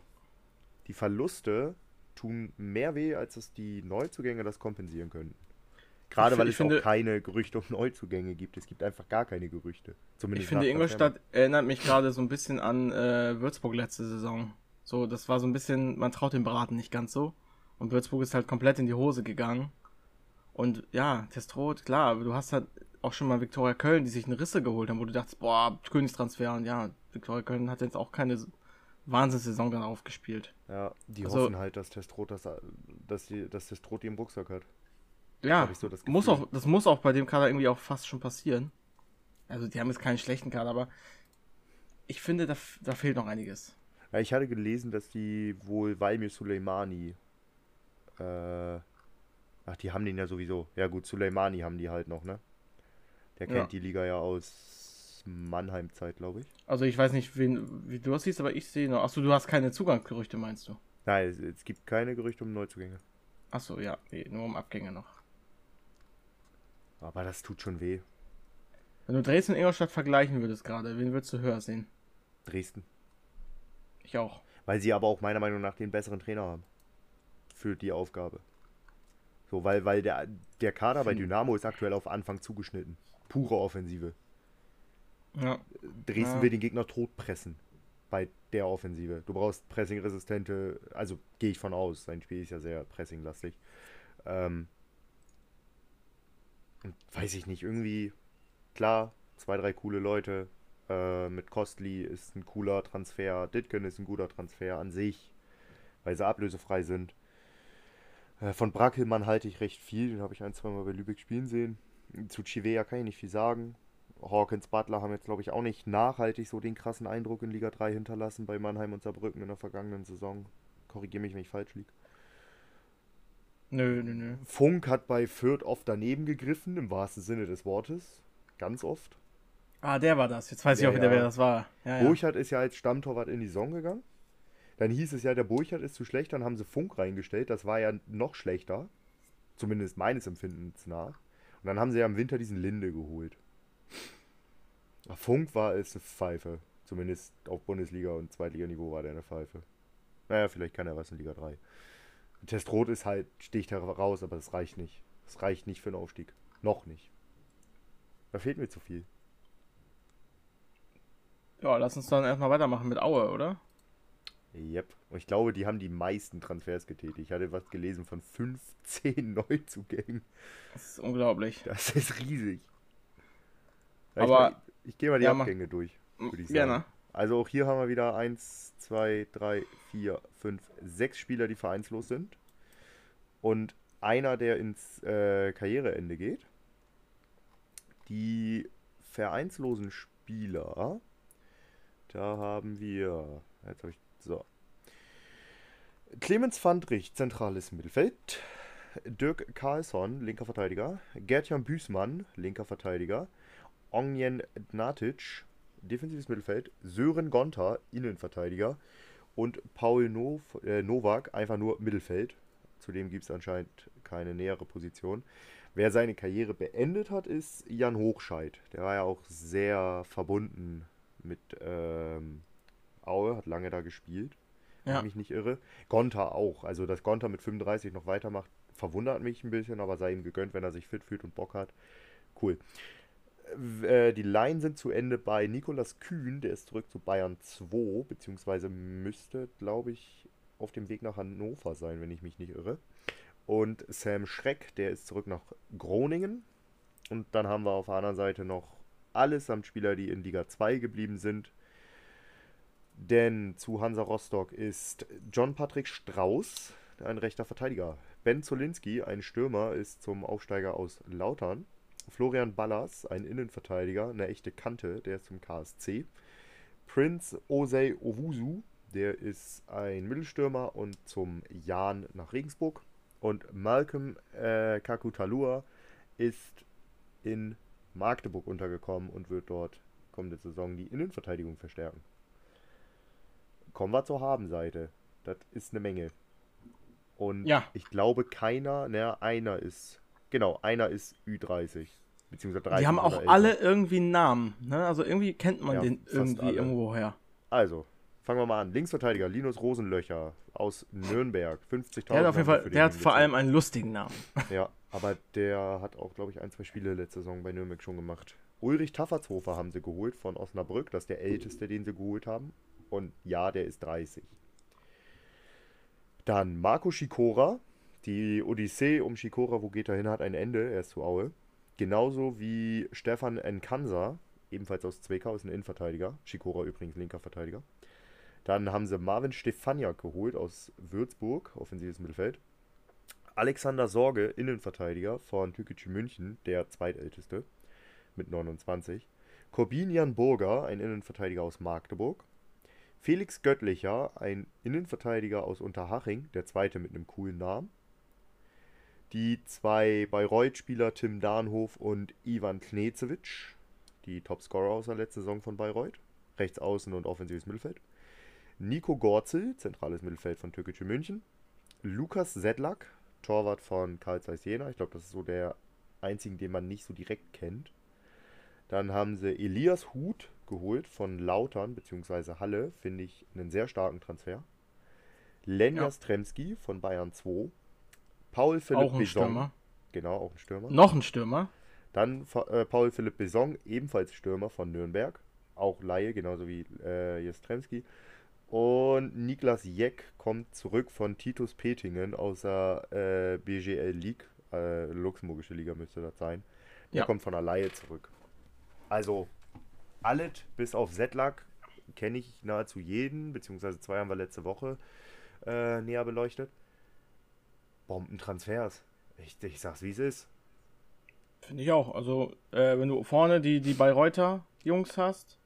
die Verluste tun mehr weh, als dass die Neuzugänge das kompensieren könnten. Gerade
Ich
weil
fi-
es
ich finde-
auch keine Gerüchte um Neuzugänge gibt. Es gibt einfach gar keine Gerüchte. Zumindest
Ich finde, Ingolstadt erinnert mich gerade so ein bisschen an äh, Würzburg letzte Saison. So, das war so ein bisschen, man traut dem Braten nicht ganz so. Und Würzburg ist halt komplett in die Hose gegangen. Und ja, Testrot, klar, aber du hast halt auch schon mal Viktoria Köln, die sich eine Risse geholt haben, wo du dachtest, boah, Königstransfer und ja, Viktoria Köln hat jetzt auch keine Wahnsinnssaison dann aufgespielt.
Ja, die
Also-
hoffen halt, dass Testrot das, dass die, dass Testrot die im Rucksack hat.
Ja,
so das
muss auch, das muss auch bei dem Kader irgendwie auch fast schon passieren. Also die haben jetzt keinen schlechten Kader, aber ich finde, da, da fehlt noch einiges.
Ja, ich hatte gelesen, dass die wohl Valmir Suleimani, äh, ach, die haben den ja sowieso. Ja gut, Suleimani haben die halt noch, ne? Der kennt
Ja.
die Liga ja aus Mannheim-Zeit, glaube ich.
Also ich weiß nicht, wen, wie du das siehst, aber ich sehe noch. Achso, du hast keine Zugangsgerüchte, meinst du?
Nein, es, es gibt keine Gerüchte um Neuzugänge.
Achso, ja, nee, nur um Abgänge noch.
Aber das tut schon weh.
Wenn du Dresden und Ingolstadt vergleichen würdest gerade, wen würdest du höher sehen?
Dresden.
Ich auch.
Weil sie aber auch meiner Meinung nach den besseren Trainer haben. Für die Aufgabe. So, weil, weil der, der Kader bei
Find-
Dynamo ist aktuell auf Anfang zugeschnitten. Pure Offensive.
Ja,
Dresden
Ja.
will den Gegner totpressen. Bei der Offensive. Du brauchst pressingresistente, also gehe ich von aus. Sein Spiel ist ja sehr pressinglastig. Ähm, und weiß ich nicht, irgendwie, klar, zwei, drei coole Leute. Äh, mit Kostli ist ein cooler Transfer. Ditken ist ein guter Transfer an sich, weil sie ablösefrei sind. Äh, von Brackelmann halte ich recht viel. Den habe ich ein, zwei Mal bei Lübeck spielen sehen. Zu Chivea kann ich nicht viel sagen. Hawkins Butler haben jetzt, glaube ich, auch nicht nachhaltig so den krassen Eindruck in Liga 3 hinterlassen bei Mannheim und Saarbrücken in der vergangenen Saison. Korrigiere mich, wenn ich falsch liege.
nö, nö, nö.
Funk hat bei Fürth oft daneben gegriffen, im wahrsten Sinne des Wortes. Ganz oft.
Ah, der war das. Jetzt weiß ich
Ja,
auch wieder,
ja.
wer das war. Ja, ja.
Burchard ist ja als Stammtorwart in die Saison gegangen. Dann hieß es ja, der Burchard ist zu schlecht, dann haben sie Funk reingestellt. Das war ja noch schlechter. Zumindest meines Empfindens nach. Und dann haben sie ja im Winter diesen Linde geholt. Funk war es eine Pfeife. Zumindest auf Bundesliga- und Zweitliganiveau war der eine Pfeife. Naja, vielleicht kann er was in Liga 3. Testrot ist halt, sticht heraus, aber das reicht nicht. Das reicht nicht für einen Aufstieg. Noch nicht. Da fehlt mir zu viel.
ja, lass uns dann erstmal weitermachen mit Aue, oder?
Yep. Und ich glaube, die haben die meisten Transfers getätigt. Ich hatte was gelesen von 15 Neuzugängen.
Das ist unglaublich.
Das ist riesig.
Aber-
ich, gehe mal die
Ja, mach-
Abgänge durch, würde ich sagen.
Gerne.
Also auch hier haben wir wieder 1, 2, 3, 4, 5, 6 Spieler, die vereinslos sind. Und einer, der ins äh, Karriereende geht. Die vereinslosen Spieler, da haben wir, jetzt habe ich, so. Clemens Fandrich, zentrales Mittelfeld. Dirk Karlsson, linker Verteidiger. Gertjan Büßmann, linker Verteidiger. Onjen Dnatic, defensives Mittelfeld. Sören Gonta, Innenverteidiger. Und Paul no äh, Nowak, einfach nur Mittelfeld. Zudem gibt es anscheinend keine nähere Position. Wer seine Karriere beendet hat, ist Jan Hochscheid. Der war ja auch sehr verbunden mit ähm, Aue, hat lange da gespielt, wenn
Ja.
ich mich nicht irre. Gonta auch. Also, dass Gonta mit 35 noch weitermacht, verwundert mich ein bisschen, aber sei ihm gegönnt, wenn er sich fit fühlt und Bock hat. Cool. Äh, die Laien sind zu Ende bei Nikolas Kühn, der ist zurück zu Bayern 2, beziehungsweise müsste, glaube ich, auf dem Weg nach Hannover sein, wenn ich mich nicht irre. Und Sam Schreck, der ist zurück nach Groningen. Und dann haben wir auf der anderen Seite noch allesamt Spieler, die in Liga 2 geblieben sind. Denn zu Hansa Rostock ist John Patrick Strauß, ein rechter Verteidiger. Ben Zolinski, ein Stürmer, ist zum Aufsteiger aus Lautern. Florian Ballas, ein Innenverteidiger, eine echte Kante, der ist zum KSC. Prince Osei Owusu, der ist ein Mittelstürmer und zum Jan nach Regensburg. Und Malcolm äh, Kakutalua ist in Magdeburg untergekommen und wird dort kommende Saison die Innenverteidigung verstärken. Kommen wir zur Habenseite. Das ist eine Menge. Und
Ja.
ich glaube, keiner, naja, einer ist, genau, einer ist Ü30. Beziehungsweise 30
Die haben auch
älter.
alle irgendwie einen Namen. Ne? Also irgendwie kennt man
Ja,
den irgendwie
alle.
irgendwoher.
Also, fangen wir mal an. Linksverteidiger Linus Rosenlöcher aus Nürnberg. 50.000.
Der hat auf jeden Fall, der hat vor allem einen lustigen Namen.
Ja, aber der hat auch, glaube ich, ein, zwei Spiele letzte Saison bei Nürnberg schon gemacht. Ulrich Taffertshofer haben sie geholt von Osnabrück. Das ist der älteste, den sie geholt haben. Und ja, der ist 30. Dann Marco Schikora, Die Odyssee um Shikora, wo geht er hin, hat ein Ende. Er ist zu Aue. Genauso wie Stefan Nkansa, ebenfalls aus Zwickau, ist ein Innenverteidiger. Shikora übrigens linker Verteidiger. Dann haben sie Marvin Stefaniak geholt aus Würzburg, offensives Mittelfeld. Alexander Sorge, Innenverteidiger von Tükücü München, der zweitälteste mit 29. Corbinian Burger, ein Innenverteidiger aus Magdeburg. Felix Göttlicher, ein Innenverteidiger aus Unterhaching, der zweite mit einem coolen Namen. Die zwei Bayreuth-Spieler Tim Dahnhof und Ivan Knezewitsch, die Topscorer aus der letzten Saison von Bayreuth, rechts außen und offensives Mittelfeld. Nico Gorzel, zentrales Mittelfeld von Türkische München. Lukas Sedlak, Torwart von Karl Zeiss Jena. Ich glaube, das ist so der einzige, den man nicht so direkt kennt. Dann haben sie Elias Huth geholt von Lautern bzw. Halle. Finde ich einen sehr starken Transfer. Lenja
Ja.
Stremski von Bayern 2. Paul Philipp
Auch ein
Besson.
Stürmer.
Genau, auch ein Stürmer.
Noch ein Stürmer.
Dann äh, Paul Philipp Besong, ebenfalls Stürmer von Nürnberg. Auch Laie, genauso wie äh, Jastrzemski. Und Niklas Jeck kommt zurück von Titus Petingen aus der äh, BGL League. Äh, luxemburgische Liga müsste das sein. Der
Ja.
kommt von der Laie zurück. Also, alles bis auf Zetlack kenne ich nahezu jeden, beziehungsweise zwei haben wir letzte Woche äh, näher beleuchtet. Bombentransfers. Ich, ich sag's wie es ist.
Finde ich auch. Also, äh, wenn du vorne die, die Bayreuther Jungs hast,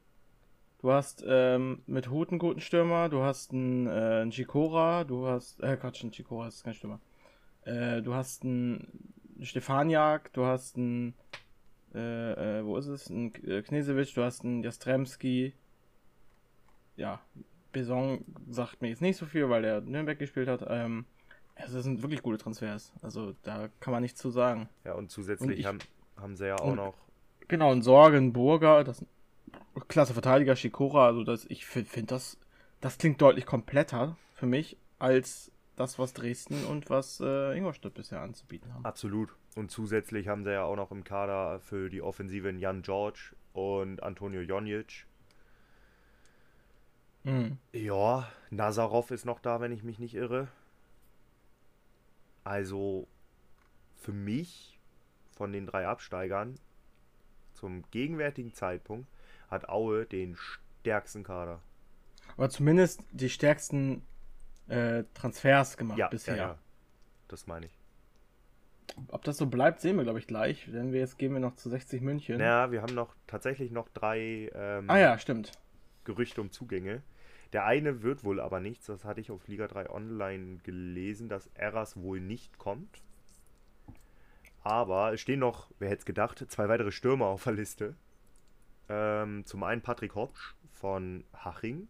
du hast ähm, mit Hut einen guten Stürmer, du hast einen, äh, Chikora, du hast, äh, Quatsch, ein Chikora ist kein Stürmer. Äh, du hast einen Stefaniak, du hast einen, äh, äh, wo ist es? Ein äh, Knesewitsch, du hast einen Jastremski. Ja, Beson sagt mir jetzt nicht so viel, weil er Nürnberg gespielt hat. Ähm, das sind wirklich gute Transfers. Also da kann man nichts zu sagen.
Ja, und zusätzlich
Und ich-
haben, haben sie ja auch
und-
noch.
Genau, und Sorgenburger, das klasse Verteidiger, Shikora, also das, ich finde find das, das klingt deutlich kompletter für mich als das, was Dresden und was äh, Ingolstadt bisher anzubieten haben.
Absolut. Und zusätzlich haben sie ja auch noch im Kader für die Offensive Jan George und Antonio Jonic.
Mhm.
Ja, Nazarov ist noch da, wenn ich mich nicht irre. Also für mich von den drei Absteigern zum gegenwärtigen Zeitpunkt hat Aue den stärksten Kader.
Aber zumindest die stärksten äh, Transfers gemacht
Ja,
bisher.
ja, ja. Das meine ich.
Ob das so bleibt, sehen wir, glaube ich, gleich. Denn wir jetzt gehen wir noch zu 60 München.
Ja, wir haben noch tatsächlich noch drei ähm,
Ah ja, stimmt.
Gerüchte um Zugänge. Der eine wird wohl aber nichts, das hatte ich auf Liga 3 Online gelesen, dass Eras wohl nicht kommt. Aber es stehen noch, wer hätte es gedacht, zwei weitere Stürmer auf der Liste. Ähm, zum einen Patrick Hopsch von Haching.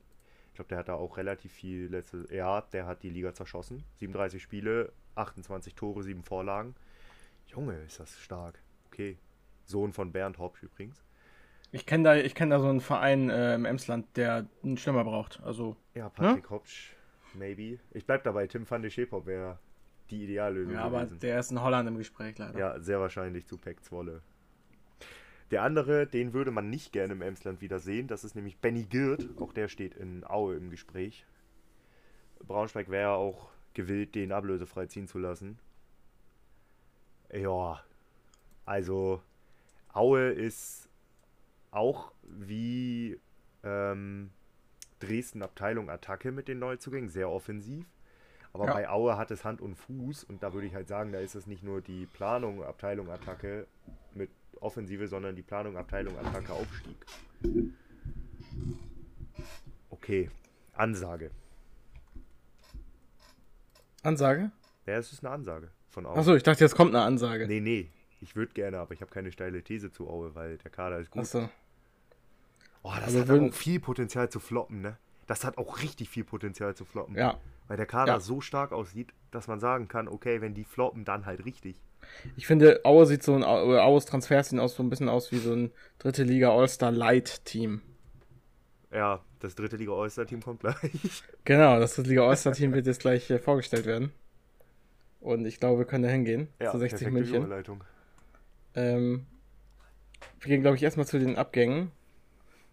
Ich glaube, der hat da auch relativ viel letzte. Ja, der hat die Liga zerschossen. 37 Spiele, 28 Tore, 7 Vorlagen. Junge, ist das stark. Okay. Sohn von Bernd Hopsch übrigens.
Ich kenne da, ich kenn da so einen Verein äh, im Emsland, der einen Stürmer braucht. Also,
Ja, Patrick Hopsch, maybe. Ich bleib dabei, Tim van de Schepop wäre die Ideallösung
ja, aber
gewesen.
der ist in Holland im Gespräch leider.
Ja, sehr wahrscheinlich zu Peck Zwolle. Der andere, den würde man nicht gerne im Emsland wieder sehen, das ist nämlich Benny Girt. Auch der steht in Aue im Gespräch. Braunschweig wäre auch gewillt, den ablösefrei ziehen zu lassen. Ja, also Aue ist auch wie ähm, Dresden Abteilung Attacke mit den Neuzugängen sehr offensiv. Aber
Ja.
bei Aue hat es Hand und Fuß und da würde ich halt sagen, da ist es nicht nur die Planung Abteilung Attacke mit Offensive, sondern die Planung Abteilung Attacke Aufstieg. Okay, Ansage.
Ansage?
Ja, es ist eine Ansage von Aue.
Achso, ich dachte, jetzt kommt eine Ansage.
Nee, nee, ich würde gerne, aber ich habe keine steile These zu Aue, weil der Kader ist gut.
Achso.
Oh, das
Also
hat
würden-
auch viel Potenzial zu floppen, ne? Das hat auch richtig viel Potenzial zu floppen.
Ja.
Weil der Kader
Ja.
so stark aussieht, dass man sagen kann, okay, wenn die floppen, dann halt richtig.
Ich finde, Aue sieht so ein, Aues Transfers aus so ein bisschen aus wie so ein dritte Liga All-Star Light Team.
Ja, das dritte Liga All-Star-Team kommt gleich.
Genau, das dritte Liga All-Star Team wird jetzt gleich äh, vorgestellt werden. Und ich glaube, wir können da hingehen.
Ja,
zu 60
perfekte
München.
Überleitung.
Ähm, wir gehen, glaube ich, erstmal zu den Abgängen.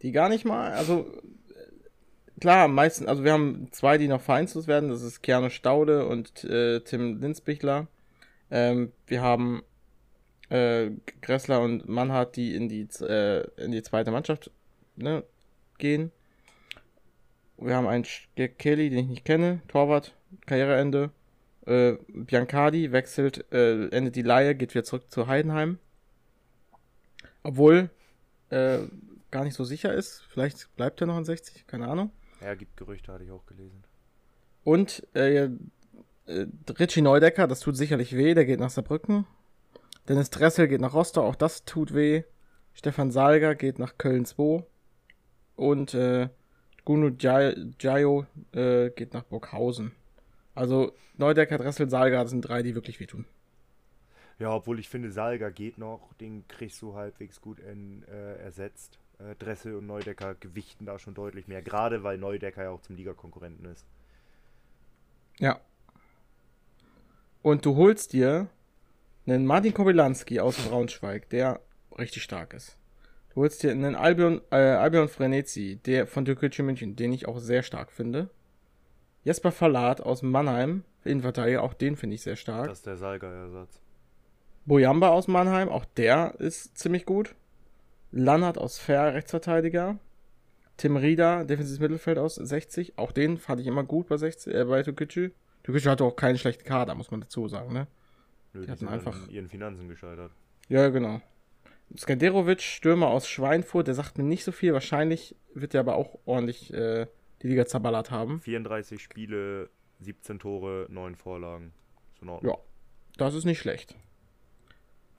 Die gar nicht mal, also äh, klar, am meisten, also wir haben zwei, die noch vereinslos werden. Das ist Keanu Staude und äh, Tim Linsbichler. Ähm, wir haben äh, Gressler und Mannhardt, die in die, äh, in die zweite Mannschaft ne, gehen. Wir haben einen Kelly, den ich nicht kenne, Torwart, Karriereende. Äh, Biancardi wechselt, äh, endet die Laie, geht wieder zurück zu Heidenheim. Obwohl äh, gar nicht so sicher ist. Vielleicht bleibt er noch in 60, keine Ahnung.
Ja, gibt Gerüchte, hatte ich auch gelesen.
Und äh, äh, Richie Neudecker, das tut sicherlich weh, der geht nach Saarbrücken. Dennis Dressel geht nach Rostock, auch das tut weh. Stefan Salger geht nach Köln 2. Und äh, Gunu Jayo äh, geht nach Burghausen. Also Neudecker, Dressel, Salger sind drei, die wirklich wehtun.
Ja, obwohl ich finde, Salga geht noch, den kriegst du halbwegs gut in, äh, ersetzt. Äh, Dressel und Neudecker gewichten da schon deutlich mehr, gerade weil Neudecker ja auch zum Ligakonkurrenten ist.
Ja. Und du holst dir einen Martin Kobylanski aus Braunschweig, der richtig stark ist. Du holst dir einen Albion, äh, Albion Frenetzi, der von Türkgücü München, den ich auch sehr stark finde. Jesper Verlat aus Mannheim, Innenverteidiger, auch den finde ich sehr stark.
Das ist der Salga-Ersatz.
Bojamba aus Mannheim, auch der ist ziemlich gut. Lannert aus Fair, Rechtsverteidiger. Tim Rieder, defensives Mittelfeld aus 60. Auch den fand ich immer gut bei 60, äh, bei Tukücü. Tukücü hatte auch keinen schlechten Kader, muss man dazu sagen, ne?
Nö, die, die hatten einfach ihren Finanzen gescheitert.
Ja, genau. Skanderovic, Stürmer aus Schweinfurt, der sagt mir nicht so viel. Wahrscheinlich wird er aber auch ordentlich äh, die Liga zerballert haben.
34 Spiele, 17 Tore, 9 Vorlagen.
Ja, das ist nicht schlecht.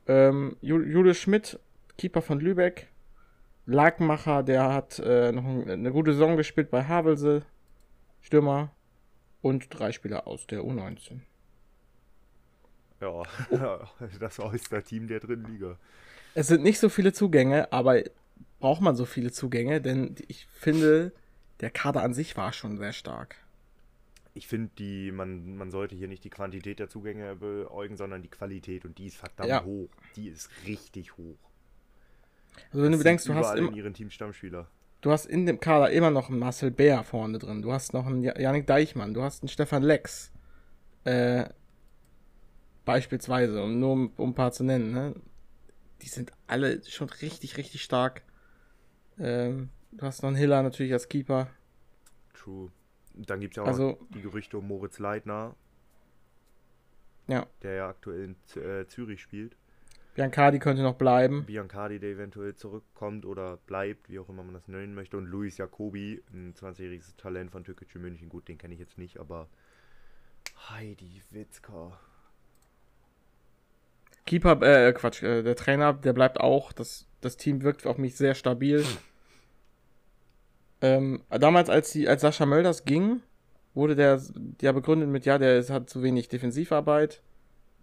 Ähm, Julius Schmidt, Keeper von Lübeck. Lagmacher, der hat äh, noch eine gute Saison gespielt bei Havelse. Stürmer. Und drei Spieler aus der U19.
Ja, das Oyster-Team der dritten Liga.
Es sind nicht so viele Zugänge, aber braucht man so viele Zugänge, denn ich finde, der Kader an sich war schon sehr stark
ich finde, die, man, man sollte hier nicht die Quantität der Zugänge beäugen, sondern die Qualität und die ist verdammt ja. hoch. Die ist richtig hoch.
Also wenn das du bedenkst, du hast
in ihren Team Stammspieler.
Du hast in dem Kader immer noch einen Marcel Bär vorne drin. Du hast noch einen Janik Deichmann. Du hast einen Stefan Lex. Äh, beispielsweise, um nur um, um, ein paar zu nennen. Ne? Die sind alle schon richtig, richtig stark. Ähm, du hast noch einen Hiller natürlich als Keeper.
True. Dann gibt es ja auch
also,
die Gerüchte um Moritz Leitner.
Ja.
Der ja aktuell in äh, Zürich spielt.
Biancardi könnte noch bleiben.
Biancardi, der eventuell zurückkommt oder bleibt, wie auch immer man das nennen möchte. Und Luis Jacobi, ein 20-jähriges Talent von Türkgücü München. Gut, den kenne ich jetzt nicht, aber Heidi Witzka.
Keeper, äh, Quatsch, äh, der Trainer, der bleibt auch. Das, das Team wirkt auf mich sehr stabil. Ähm, damals, als, die, als Sascha Mölders ging, wurde der ja begründet mit, ja, der hat zu wenig Defensivarbeit.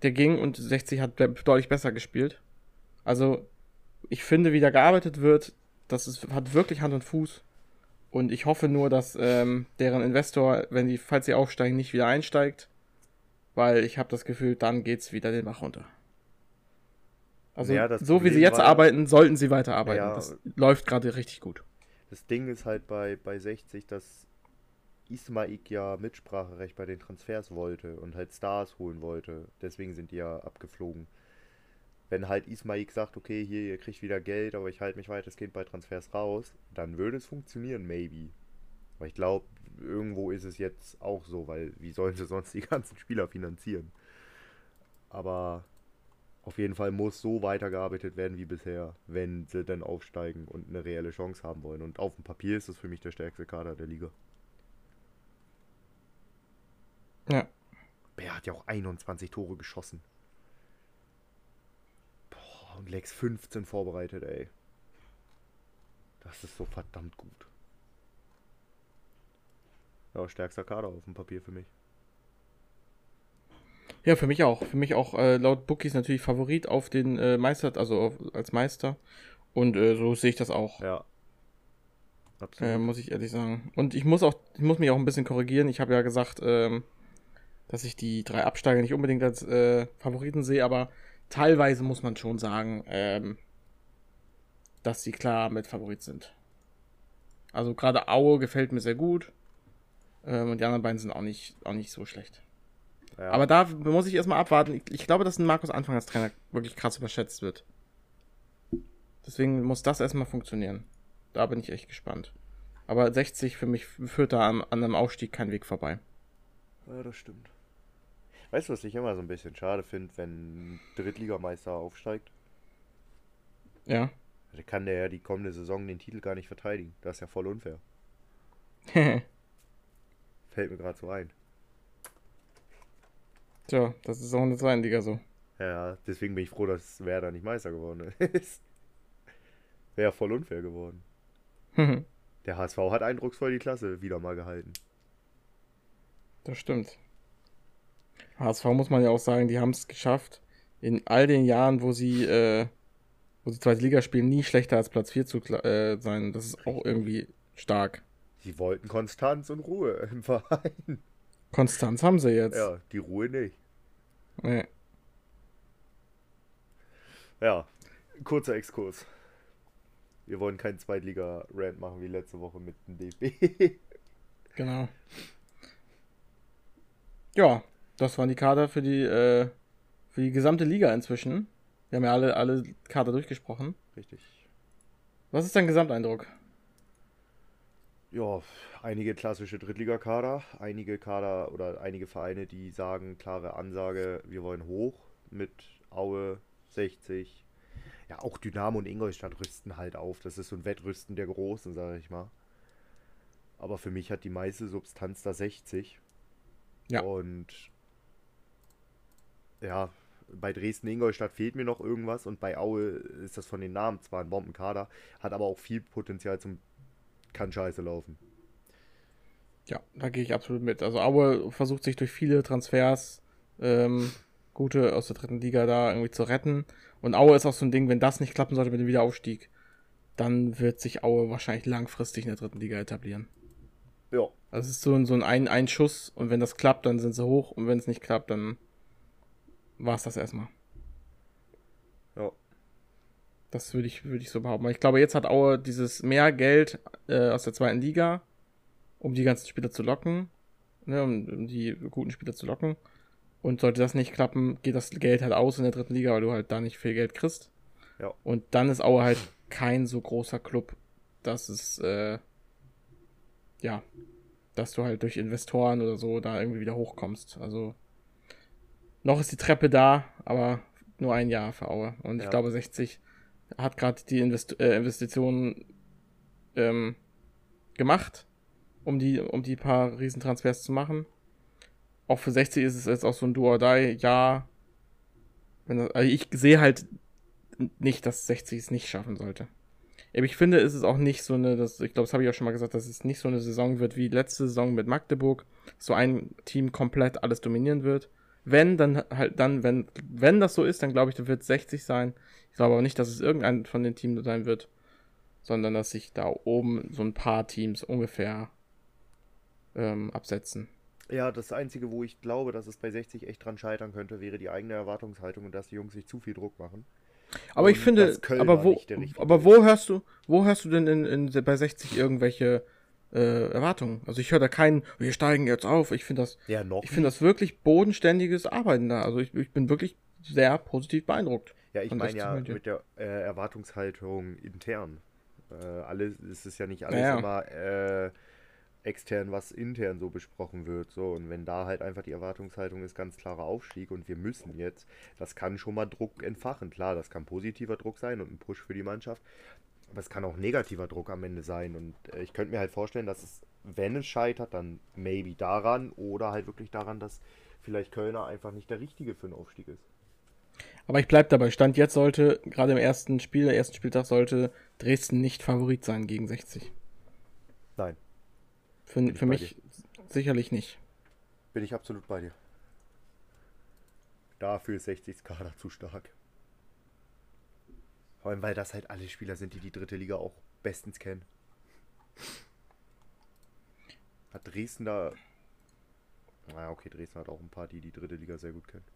Der ging und 60 hat deutlich besser gespielt. Also, ich finde, wie da gearbeitet wird, das ist, hat wirklich Hand und Fuß. Und ich hoffe nur, dass ähm, deren Investor, wenn die, falls sie aufsteigen, nicht wieder einsteigt. Weil ich habe das Gefühl, dann geht's wieder den Bach runter. Also, ja, so wie sie jetzt arbeiten, sollten sie weiterarbeiten. Ja, das läuft gerade richtig gut.
Das Ding ist halt bei, bei 60, dass Ismaik ja Mitspracherecht bei den Transfers wollte und halt Stars holen wollte. Deswegen sind die ja abgeflogen. Wenn halt Ismaik sagt, okay, hier, ihr kriegt wieder Geld, aber ich halte mich weitestgehend bei Transfers raus, dann würde es funktionieren, maybe. Aber ich glaube, irgendwo ist es jetzt auch so, weil wie sollen sie sonst die ganzen Spieler finanzieren? Aber auf jeden Fall muss so weitergearbeitet werden wie bisher, wenn sie dann aufsteigen und eine reelle Chance haben wollen. Und auf dem Papier ist das für mich der stärkste Kader der Liga.
Ja.
Bär hat ja auch 21 Tore geschossen. Boah, und Lex 15 vorbereitet, ey. Das ist so verdammt gut. Ja, stärkster Kader auf dem Papier für mich.
Ja, für mich auch. Für mich auch äh, laut Bookies natürlich Favorit auf den äh, Meister, also auf, als Meister. Und äh, so sehe ich das auch.
Ja.
Absolut. Äh, muss ich ehrlich sagen. Und ich muss auch, ich muss mich auch ein bisschen korrigieren. Ich habe ja gesagt, ähm, dass ich die drei Absteiger nicht unbedingt als äh, Favoriten sehe, aber teilweise muss man schon sagen, ähm, dass sie klar mit Favorit sind. Also gerade Aue gefällt mir sehr gut. Ähm, und die anderen beiden sind auch nicht, auch nicht so schlecht.
Ja.
Aber da muss ich erstmal abwarten. Ich, ich glaube, dass ein Markus Anfang als Trainer wirklich krass überschätzt wird. Deswegen muss das erstmal funktionieren. Da bin ich echt gespannt. Aber 60 für mich führt da an, an einem Aufstieg kein Weg vorbei.
Ja, das stimmt. Weißt du, was ich immer so ein bisschen schade finde, wenn ein Drittligameister aufsteigt?
Ja.
Da kann der ja die kommende Saison den Titel gar nicht verteidigen. Das ist ja voll unfair. Fällt mir gerade so ein.
Tja, das ist auch in der zweiten Liga so.
Ja, deswegen bin ich froh, dass Werder nicht Meister geworden ist. Wäre voll unfair geworden. Der HSV hat eindrucksvoll die Klasse wieder mal gehalten.
Das stimmt. HSV muss man ja auch sagen, die haben es geschafft, in all den Jahren, wo sie, äh, wo sie zweite Liga spielen, nie schlechter als Platz 4 zu äh, sein. Das ist auch irgendwie stark.
Sie wollten Konstanz und Ruhe im Verein.
Konstanz haben sie jetzt.
Ja, die Ruhe nicht.
Nee.
Ja, kurzer Exkurs. Wir wollen keinen Zweitliga-Rant machen wie letzte Woche mit dem DFB.
Genau. Ja, das waren die Kader für die, äh, für die gesamte Liga inzwischen. Wir haben ja alle, alle Kader durchgesprochen.
Richtig.
Was ist dein Gesamteindruck?
Ja, einige klassische Drittligakader, einige Kader oder einige Vereine, die sagen, klare Ansage, wir wollen hoch mit Aue 60. Ja, auch Dynamo und Ingolstadt rüsten halt auf. Das ist so ein Wettrüsten der Großen, sage ich mal. Aber für mich hat die meiste Substanz da 60.
Ja.
Und ja, bei Dresden-Ingolstadt fehlt mir noch irgendwas und bei Aue ist das von den Namen zwar ein Bombenkader, hat aber auch viel Potenzial zum kann scheiße laufen.
Ja, da gehe ich absolut mit. Also Aue versucht sich durch viele Transfers ähm, gute aus der dritten Liga da irgendwie zu retten. Und Aue ist auch so ein Ding, wenn das nicht klappen sollte mit dem Wiederaufstieg, dann wird sich Aue wahrscheinlich langfristig in der dritten Liga etablieren.
Ja.
Also es ist so ein, so ein, ein, ein Schuss und wenn das klappt, dann sind sie hoch und wenn es nicht klappt, dann war es das erstmal. Das würde ich, würde ich so behaupten. Ich glaube, jetzt hat Aue dieses mehr Geld äh, aus der zweiten Liga, um die ganzen Spieler zu locken, ne, um, um die guten Spieler zu locken. Und sollte das nicht klappen, geht das Geld halt aus in der dritten Liga, weil du halt da nicht viel Geld kriegst.
Ja.
Und dann ist Aue halt kein so großer Club, dass es, äh, ja, dass du halt durch Investoren oder so da irgendwie wieder hochkommst. Also, noch ist die Treppe da, aber nur ein Jahr für Aue. Und ich
Ja.
glaube, 60 hat gerade die Invest äh, Investitionen ähm, gemacht, um die, um die paar Riesentransfers zu machen. Auch für 60 ist es jetzt auch so ein Do or Die, ja. Das, also ich sehe halt nicht, dass 60 es nicht schaffen sollte. Aber ich finde, es ist auch nicht so eine, das, ich glaube, das habe ich auch schon mal gesagt, dass es nicht so eine Saison wird wie letzte Saison mit Magdeburg, so ein Team komplett alles dominieren wird. Wenn, dann halt, dann, wenn, wenn das so ist, dann glaube ich, dann wird es 60 sein. Ich glaube aber nicht, dass es irgendein von den Teams sein wird, sondern dass sich da oben so ein paar Teams ungefähr ähm, absetzen.
Ja, das Einzige, wo ich glaube, dass es bei 60 echt dran scheitern könnte, wäre die eigene Erwartungshaltung und dass die Jungs sich zu viel Druck machen.
Aber ich
Und
finde,
dass Köln
aber wo, aber wo hörst du, wo hörst du denn in, in, bei 60 irgendwelche äh, Erwartungen? Also ich höre da keinen, wir steigen jetzt auf. Ich finde das,
Ja,
ich finde das wirklich bodenständiges Arbeiten da. Also ich, ich bin wirklich sehr positiv beeindruckt.
Ja, ich meine
60
ja mit der äh, Erwartungshaltung intern. Äh, alles, es ist ja nicht alles
ja.
immer äh, extern, was intern so besprochen wird. So, und wenn da halt einfach die Erwartungshaltung ist, ganz klarer Aufstieg und wir müssen jetzt, das kann schon mal Druck entfachen. Klar, das kann positiver Druck sein und ein Push für die Mannschaft. Aber es kann auch negativer Druck am Ende sein. Und äh, ich könnte mir halt vorstellen, dass es, wenn es scheitert, dann maybe daran oder halt wirklich daran, dass vielleicht Kölner einfach nicht der Richtige für einen Aufstieg ist.
Aber ich bleib dabei. Stand jetzt sollte, gerade im ersten Spiel, der ersten Spieltag sollte Dresden nicht Favorit sein gegen 60.
Nein.
Für, für mich sicherlich nicht.
Bin ich absolut bei dir. Dafür ist 60 Kader zu stark. Vor allem, weil das halt alle Spieler sind, die die dritte Liga auch bestens kennen. Hat Dresden da. Na okay, Dresden hat auch ein paar, die die dritte Liga sehr gut kennen.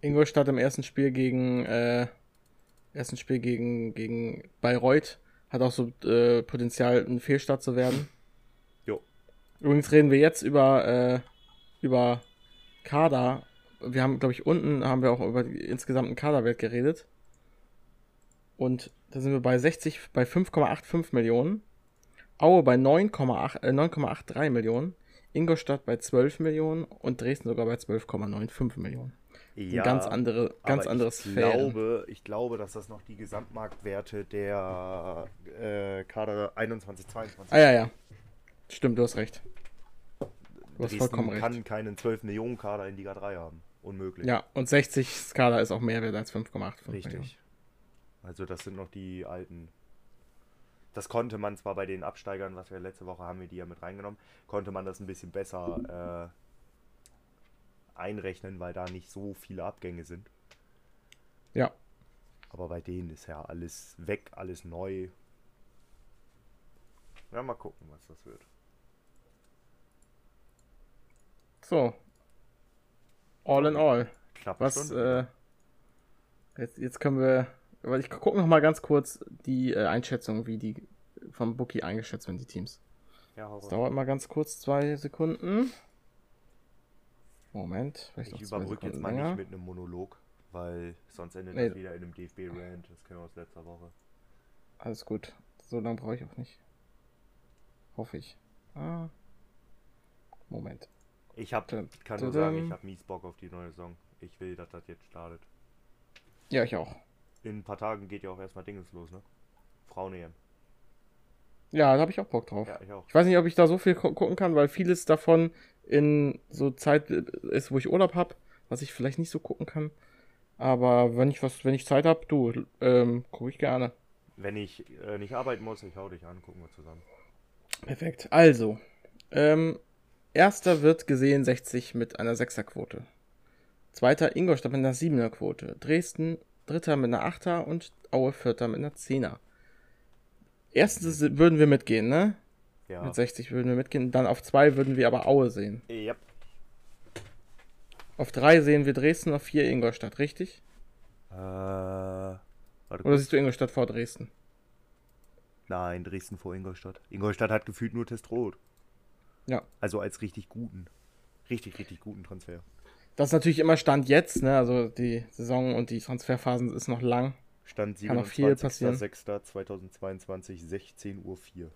Ingolstadt im ersten Spiel gegen äh, ersten Spiel gegen, gegen Bayreuth Hat auch so äh, Potenzial, ein Fehlstart zu werden.
Jo.
Übrigens reden wir jetzt über, äh, über Kader. Wir haben, glaube ich, unten haben wir auch über die insgesamten Kaderwert geredet. Und da sind wir bei 60, bei 5,85 Millionen. Aue bei 9,8, äh, 9,83 Millionen. Ingolstadt bei 12 Millionen und Dresden sogar bei 12,95 Millionen.
Ja,
ganz andere, ganz anderes
ich
Sphären.
glaube, ich glaube, dass das noch die Gesamtmarktwerte der äh, Kader 21, 22
Ah ja, ja. Stimmt, du hast recht. Du hast
Dresden
vollkommen recht.
kann keinen 12 Millionen Kader in Liga 3 haben. Unmöglich.
Ja, und 60 Skala ist auch mehr wert als 5,85 Millionen.
Also das sind noch die alten. Das konnte man zwar bei den Absteigern, was wir letzte Woche haben wir die ja mit reingenommen, konnte man das ein bisschen besser äh, einrechnen, weil da nicht so viele Abgänge sind.
Ja,
Aber bei denen ist ja alles weg, alles neu. Ja, mal gucken, was das wird.
so. All in all.
Knapp
Was, äh, jetzt, jetzt können wir, weil ich gucke noch mal ganz kurz die äh, Einschätzung, wie die vom Bookie eingeschätzt werden, die Teams.
ja,
Das dauert mal ganz kurz, zwei Sekunden. Moment, vielleicht
ich überbrücke jetzt mal
länger.
nicht mit einem Monolog, weil sonst endet
Nee.
das wieder in einem DFB-Rant. Das kennen wir aus letzter Woche.
Alles gut. So lange brauche ich auch nicht. Hoffe ich. Ah. Moment.
Ich hab, kann nur sagen, ich habe mies Bock auf die neue Saison. Ich will, dass das jetzt startet.
Ja, ich auch.
In ein paar Tagen geht ja auch erstmal Dinges los, ne? Frauen-EM.
Ja, da habe ich auch Bock drauf.
Ja, ich auch.
Ich weiß nicht, ob ich da so viel gu gucken kann, weil vieles davon in so Zeit ist, wo ich Urlaub habe, was ich vielleicht nicht so gucken kann. Aber wenn ich was, wenn ich Zeit habe, du, ähm, gucke ich gerne.
Wenn ich äh, nicht arbeiten muss, ich hau dich an, gucken wir zusammen.
Perfekt. Also, ähm, erster wird gesehen 60 mit einer 6er Quote. Zweiter Ingolstadt mit einer 7er Quote. Dresden dritter mit einer 8er und Aue vierter mit einer 10er. Erstens würden wir mitgehen, ne?
Ja.
Mit 60 würden wir mitgehen. Dann auf 2 würden wir aber Aue sehen.
Ja.
Auf 3 sehen wir Dresden, auf 4 Ingolstadt, richtig?
Äh, warte
Oder
kurz.
siehst du Ingolstadt vor Dresden?
Nein, Dresden vor Ingolstadt. Ingolstadt hat gefühlt nur Testrot.
Ja.
Also als richtig guten. Richtig, richtig guten Transfer.
Das ist natürlich immer Stand jetzt, ne? Also die Saison und die Transferphasen ist noch lang.
Stand
Kann noch viel passieren.
27.06.2020, 16.04 Uhr.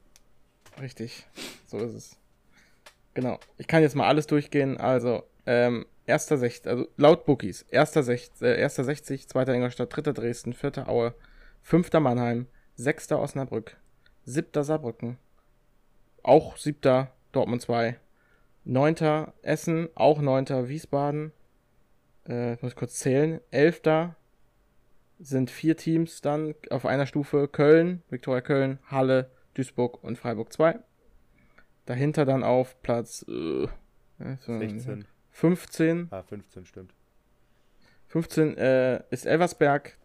Richtig. So ist es. Genau. Ich kann jetzt mal alles durchgehen. Also, ähm, erster 60, also laut Bookies, erster 60, äh, erster 60, zweiter Ingolstadt, dritter Dresden, vierter Aue, fünfter Mannheim, sechster Osnabrück, siebter Saarbrücken, auch siebter Dortmund 2, neunter Essen, auch neunter Wiesbaden, äh, muss ich kurz zählen, elfter sind vier Teams dann auf einer Stufe Köln, Viktoria Köln, Halle, Duisburg und Freiburg 2. Dahinter dann auf Platz äh, äh, so,
16.
15.
Ah, 15 stimmt.
15 äh, ist Elversberg,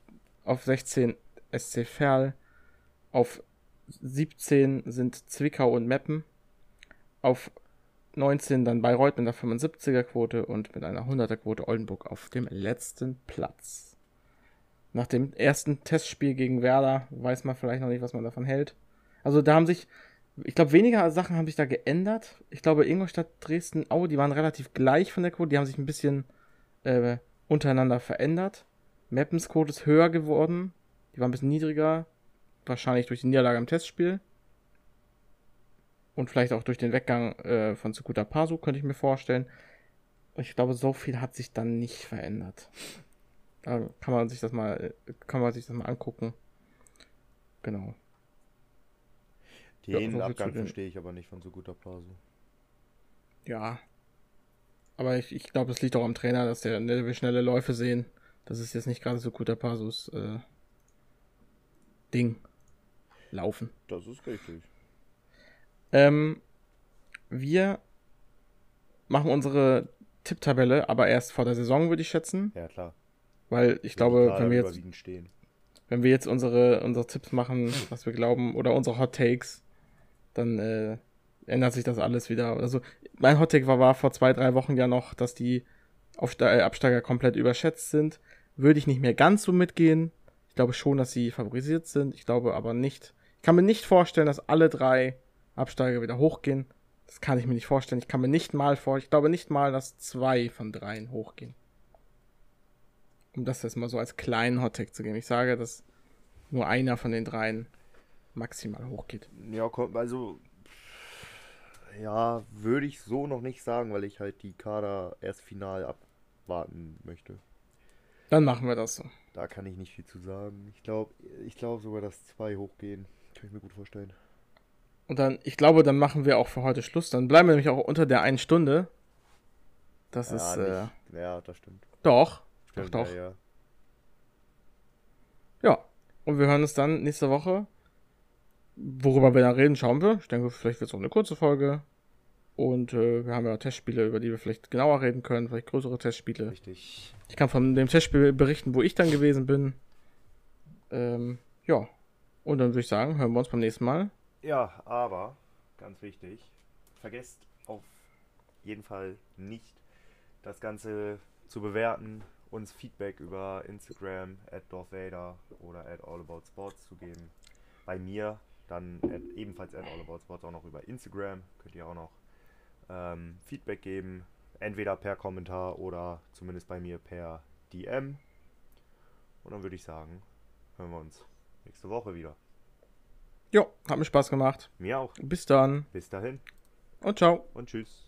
auf 16 SC Verl, auf 17 sind Zwickau und Meppen, auf 19 dann Bayreuth mit einer 75er Quote und mit einer 100er Quote Oldenburg auf dem letzten Platz. Nach dem ersten Testspiel gegen Werder weiß man vielleicht noch nicht, was man davon hält. Also da haben sich, ich glaube, weniger Sachen haben sich da geändert. Ich glaube, Ingolstadt, Dresden, Aue, die waren relativ gleich von der Quote. Die haben sich ein bisschen äh, untereinander verändert. Meppens Quote ist höher geworden. Die war ein bisschen niedriger. Wahrscheinlich durch die Niederlage im Testspiel. Und vielleicht auch durch den Weggang äh, von Sukuta Pasu, könnte ich mir vorstellen. Ich glaube, so viel hat sich dann nicht verändert. Da kann man sich das mal, kann man sich das mal angucken. Genau. Ja,
Den
zu
Abgang verstehe ich aber nicht von guter Pasu.
Ja. Aber ich, ich glaube, es liegt auch am Trainer, dass der, der will schnelle Läufe sehen. Das ist jetzt nicht gerade so guter Pasus äh, Ding. Laufen.
Das ist richtig.
Ähm, wir machen unsere Tipptabelle, aber erst vor der Saison, würde ich schätzen.
Ja, klar.
Weil ich
Die
glaube, wenn wir jetzt wenn wir jetzt unsere, unsere Tipps machen, was wir glauben, oder unsere Hot Takes, dann äh, ändert sich das alles wieder. Also, mein Hot Take war, war vor zwei, drei Wochen ja noch, dass die Aufste äh, Absteiger komplett überschätzt sind. Würde ich nicht mehr ganz so mitgehen. Ich glaube schon, dass sie favorisiert sind. Ich glaube aber nicht. Ich kann mir nicht vorstellen, dass alle drei Absteiger wieder hochgehen. Das kann ich mir nicht vorstellen. Ich kann mir nicht mal vor, ich glaube nicht mal, dass zwei von dreien hochgehen. Um das jetzt mal so als kleinen Hottag zu geben. Ich sage, dass nur einer von den dreien maximal hochgeht.
Ja, komm, also. Ja, würde ich so noch nicht sagen, weil ich halt die Kader erst final abwarten möchte.
Dann machen wir das so.
Da kann ich nicht viel zu sagen. Ich glaube ich glaub sogar, dass zwei hochgehen. Kann ich mir gut vorstellen.
Und dann, ich glaube, dann machen wir auch für heute Schluss. Dann bleiben wir nämlich auch unter der einen Stunde. Das
ja,
ist, äh,
ja, das stimmt.
doch.
stimmt
doch.
Ja, ja.
Ja. Und wir hören uns dann nächste Woche. Worüber wir dann reden, schauen wir. Ich denke, vielleicht wird es auch eine kurze Folge. Und äh, wir haben ja Testspiele, über die wir vielleicht genauer reden können, vielleicht größere Testspiele.
Richtig.
Ich kann von dem Testspiel berichten, wo ich dann gewesen bin. Ähm, ja. Und dann würde ich sagen, hören wir uns beim nächsten Mal.
Ja, aber, ganz wichtig, vergesst auf jeden Fall nicht, das Ganze zu bewerten, uns Feedback über Instagram, at Vader oder at allaboutsports zu geben. Bei mir dann at, ebenfalls at allaboutsports auch noch über Instagram, könnt ihr auch noch ähm, Feedback geben, entweder per Kommentar oder zumindest bei mir per DM. Und dann würde ich sagen, hören wir uns nächste Woche wieder.
Jo, hat mir Spaß gemacht.
Mir auch.
Bis dann
Bis dahin
und ciao.
und tschüss.